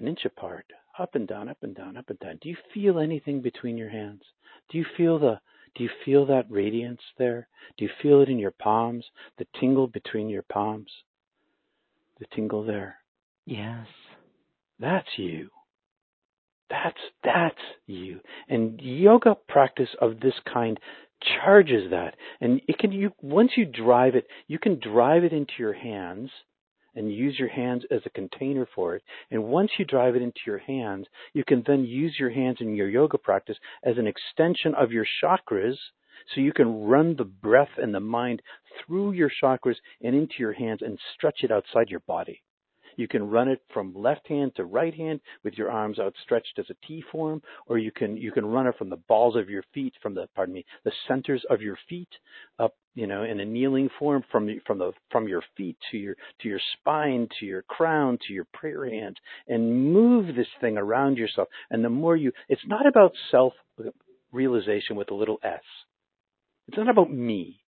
an inch apart, up and down, up and down, up and down. Do you feel anything between your hands? Do you feel the do you feel that radiance there? Do you feel it in your palms, the tingle between your palms? The tingle there. Yes. That's you. That's that's you. And yoga practice of this kind charges that. And it can you once you drive it, you can drive it into your hands and use your hands as a container for it. And once you drive it into your hands, you can then use your hands in your yoga practice as an extension of your chakras. So you can run the breath and the mind through your chakras and into your hands and stretch it outside your body. You can run it from left hand to right hand with your arms outstretched as a T form, or you can you can run it from the balls of your feet, from the pardon me, the centers of your feet up, you know, in a kneeling form from the, from the from your feet to your to your spine to your crown to your prayer hand, and move this thing around yourself. And the more you, it's not about self realization with a little s. It's not about me.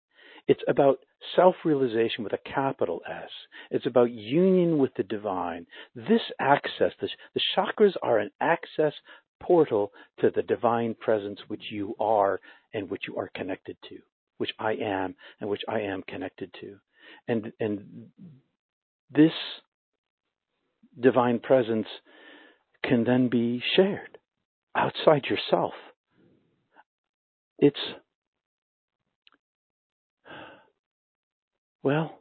It's about self realization with a capital S. It's about union with the divine. This access, the, the chakras are an access portal to the divine presence which you are and which you are connected to, which I am and which I am connected to. And, and this divine presence can then be shared outside yourself. It's Well,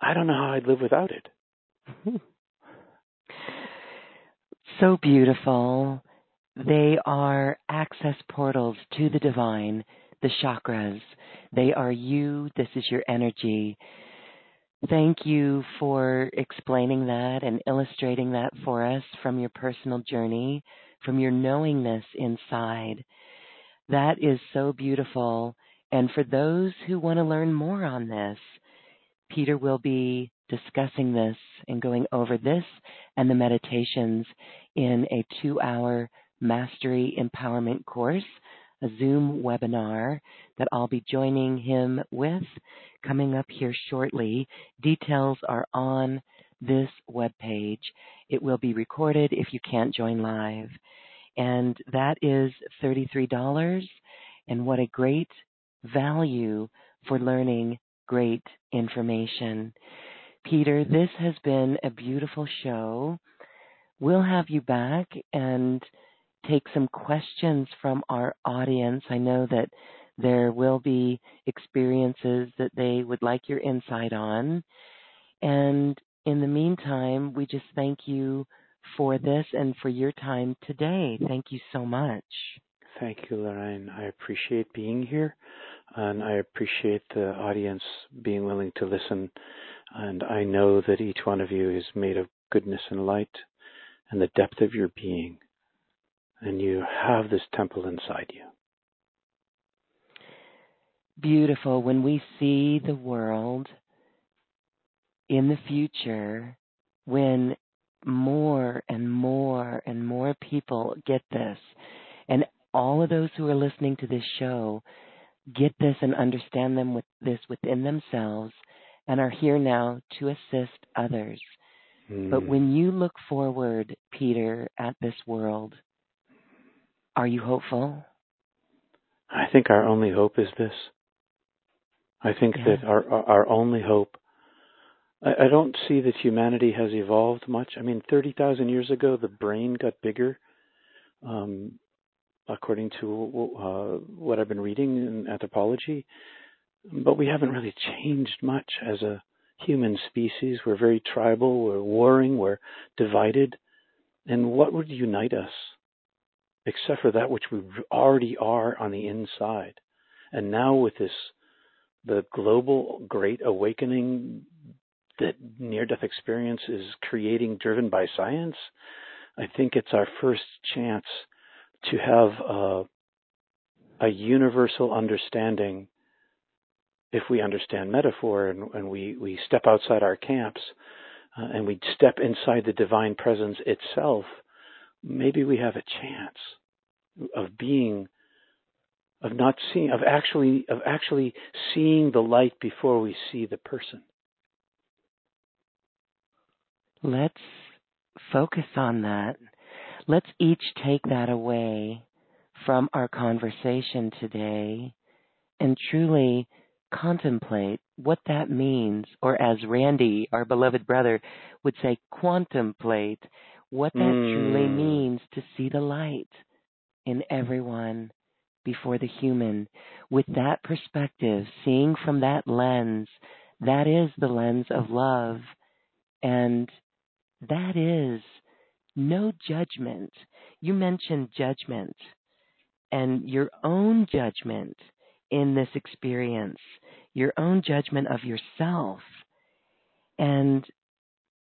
I don't know how I'd live without it. <laughs> so beautiful. They are access portals to the divine, the chakras. They are you. This is your energy. Thank you for explaining that and illustrating that for us from your personal journey, from your knowingness inside. That is so beautiful. And for those who want to learn more on this, Peter will be discussing this and going over this and the meditations in a two hour mastery empowerment course, a Zoom webinar that I'll be joining him with coming up here shortly. Details are on this webpage. It will be recorded if you can't join live. And that is $33. And what a great value for learning great information. Peter, this has been a beautiful show. We'll have you back and take some questions from our audience. I know that there will be experiences that they would like your insight on. And in the meantime, we just thank you for this and for your time today. Thank you so much. Thank you, Lorraine. I appreciate being here and I appreciate the audience being willing to listen. And I know that each one of you is made of goodness and light and the depth of your being. And you have this temple inside you. Beautiful. When we see the world in the future, when more and more and more people get this, and all of those who are listening to this show get this and understand them with this within themselves and are here now to assist others. Mm. But hmm. when you look forward, Peter, at this world, are you hopeful? I think our only hope is this. I think yeah. that our our only hope. I, I don't see that humanity has evolved much. I mean, thirty thousand years ago, the brain got bigger. Um, according to uh, what I've been reading in anthropology. But we haven't really changed much as a human species. We're very tribal, we're warring, we're divided. And what would unite us except for that which we already are on the inside? And now with this, the global great awakening that near death experience is creating, driven by science, I think it's our first chance to have a, a universal understanding if we understand metaphor and, and we, we step outside our camps uh, and we step inside the divine presence itself, maybe we have a chance of being of not seeing of actually of actually seeing the light before we see the person. Let's focus on that let's each take that away from our conversation today and truly contemplate what that means, or as Randy, our beloved brother, would say, contemplate what that mm. truly hmm. means to see the light in everyone before the human. With that perspective, seeing from that lens, that is the lens of love. And that is no judgment. You mentioned judgment and your own judgment in this experience, your own judgment of yourself. And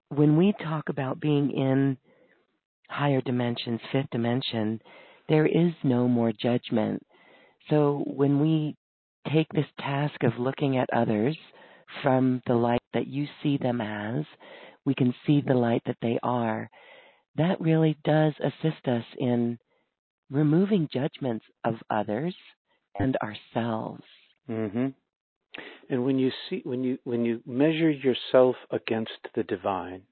when we talk about being in higher dimensions, fifth dimension, there is no more judgment. So when we take this task of looking at others from the light that you see them as, we can see the light that they are. That really does assist us in removing judgments of others and ourselves. Mm-hmm. And when you see when you when you measure yourself against the divine,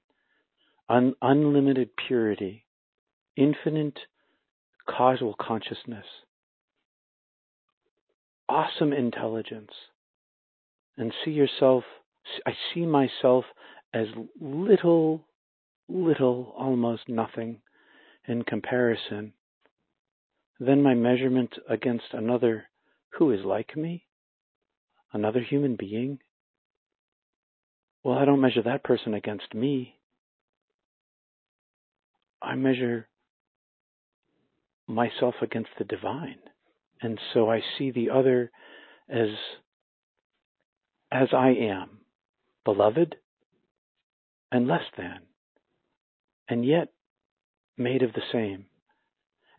un, unlimited purity, infinite causal consciousness, awesome intelligence, and see yourself I see myself as little little almost nothing in comparison then my measurement against another who is like me, another human being, well, I don't measure that person against me. I measure myself against the divine. And so I see the other as as I am, beloved and less than, and yet made of the same.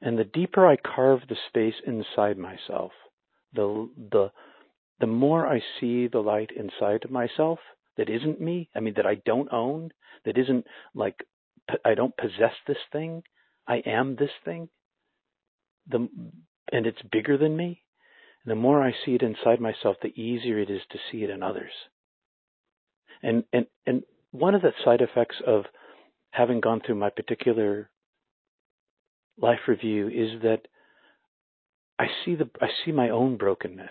And the deeper I carve the space inside myself, the the the more I see the light inside of myself that isn't me, I mean that I don't own, that isn't like I don't possess this thing, I am this thing. The and it's bigger than me. And the more I see it inside myself, the easier it is to see it in others. And and and one of the side effects of having gone through my particular life review is that I see the I see my own brokenness.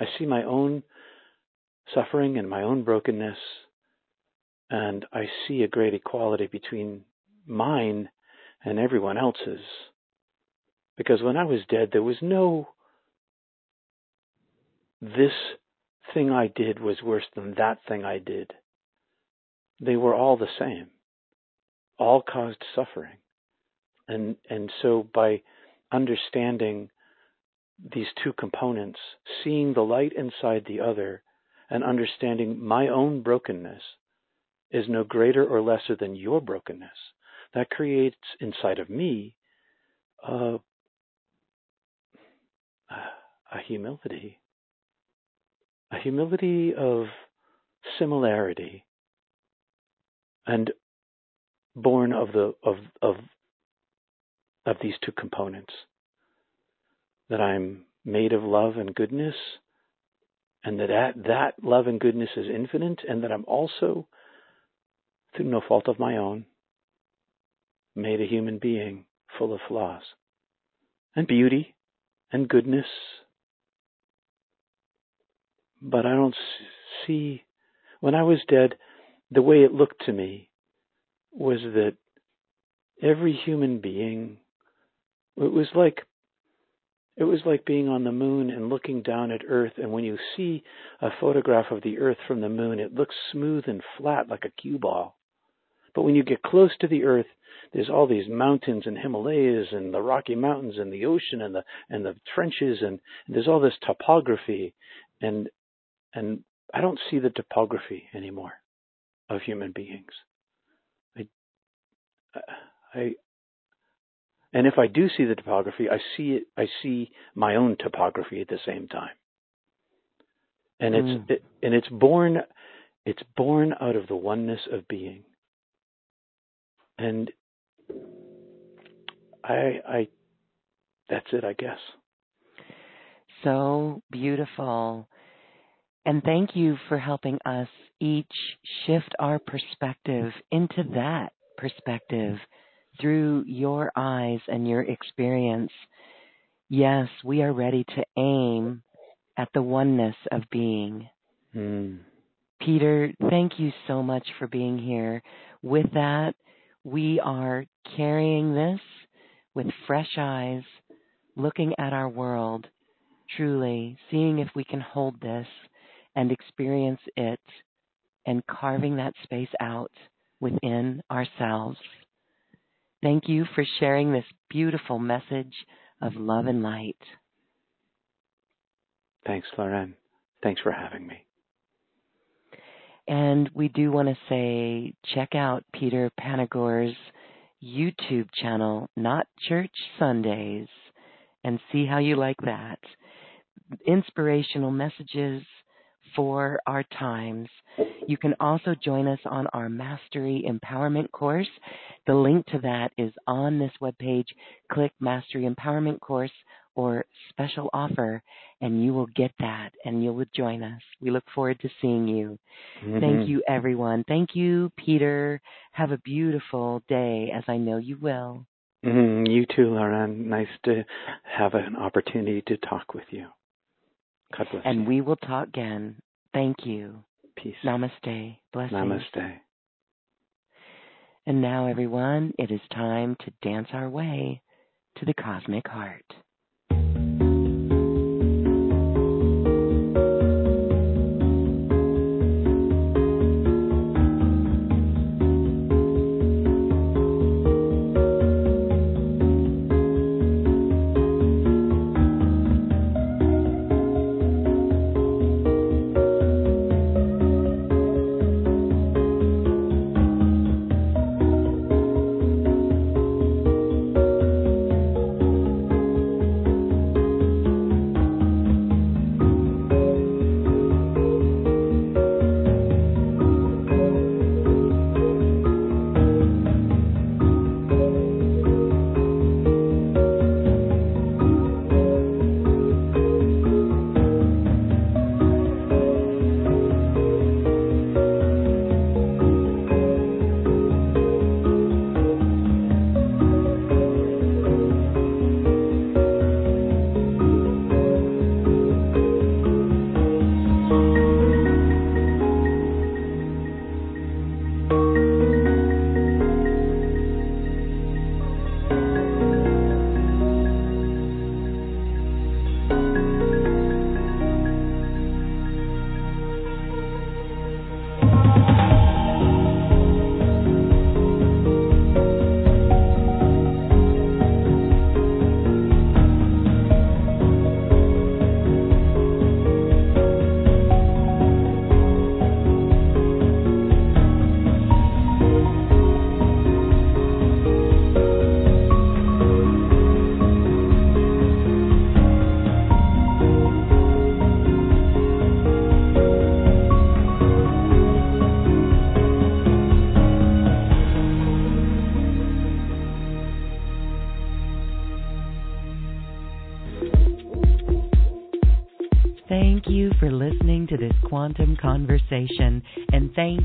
I see my own suffering and my own brokenness and I see a great equality between mine and everyone else's. Because when I was dead there was no this thing I did was worse than that thing I did. They were all the same. All caused suffering. And, and so by understanding these two components, seeing the light inside the other, and understanding my own brokenness is no greater or lesser than your brokenness, that creates inside of me a, a humility, a humility of similarity, and born of the of of of these two components that I'm made of love and goodness, and that that love and goodness is infinite, and that I'm also, through no fault of my own, made a human being full of flaws and beauty and goodness. But I don't see, when I was dead, the way it looked to me was that every human being it was like it was like being on the moon and looking down at Earth, and when you see a photograph of the Earth from the moon, it looks smooth and flat like a cue ball. But when you get close to the Earth, there's all these mountains and Himalayas and the Rocky Mountains and the ocean and the and the trenches and, and there's all this topography and and I don't see the topography anymore of human beings. I and if I do see the topography, I see it, I see my own topography at the same time. and it's Mm. it, and it's born it's born out of the oneness of being and i i that's it i guess So beautiful. And thank you for helping us each shift our perspective into that perspective through your eyes and your experience. Yes, we are ready to aim at the oneness of being. mm. Peter, thank you so much for being here. With that, we are carrying this with fresh eyes, looking at our world, truly seeing if we can hold this and experience it and carving that space out within ourselves. Thank you for sharing this beautiful message of love and light. thanks lauren thanks for having me And we do want to say check out Peter Panagore's YouTube channel, Not Church Sundays, and see how you like that. Inspirational messages for our times. You can also join us on our Mastery Empowerment course. The link to that is on this webpage. Click Mastery Empowerment course or special offer and you will get that and you'll join us. We look forward to seeing you. Mhm. Thank you, everyone. Thank you, Peter. Have a beautiful day, as I know you will. Mhm. you too lauren nice to have an opportunity to talk with you god bless And you we will talk again. Thank you. peace Namaste. Blessings. namaste And now, everyone, it is time to dance our way to the cosmic heart.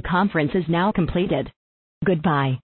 The conference is now completed. Goodbye.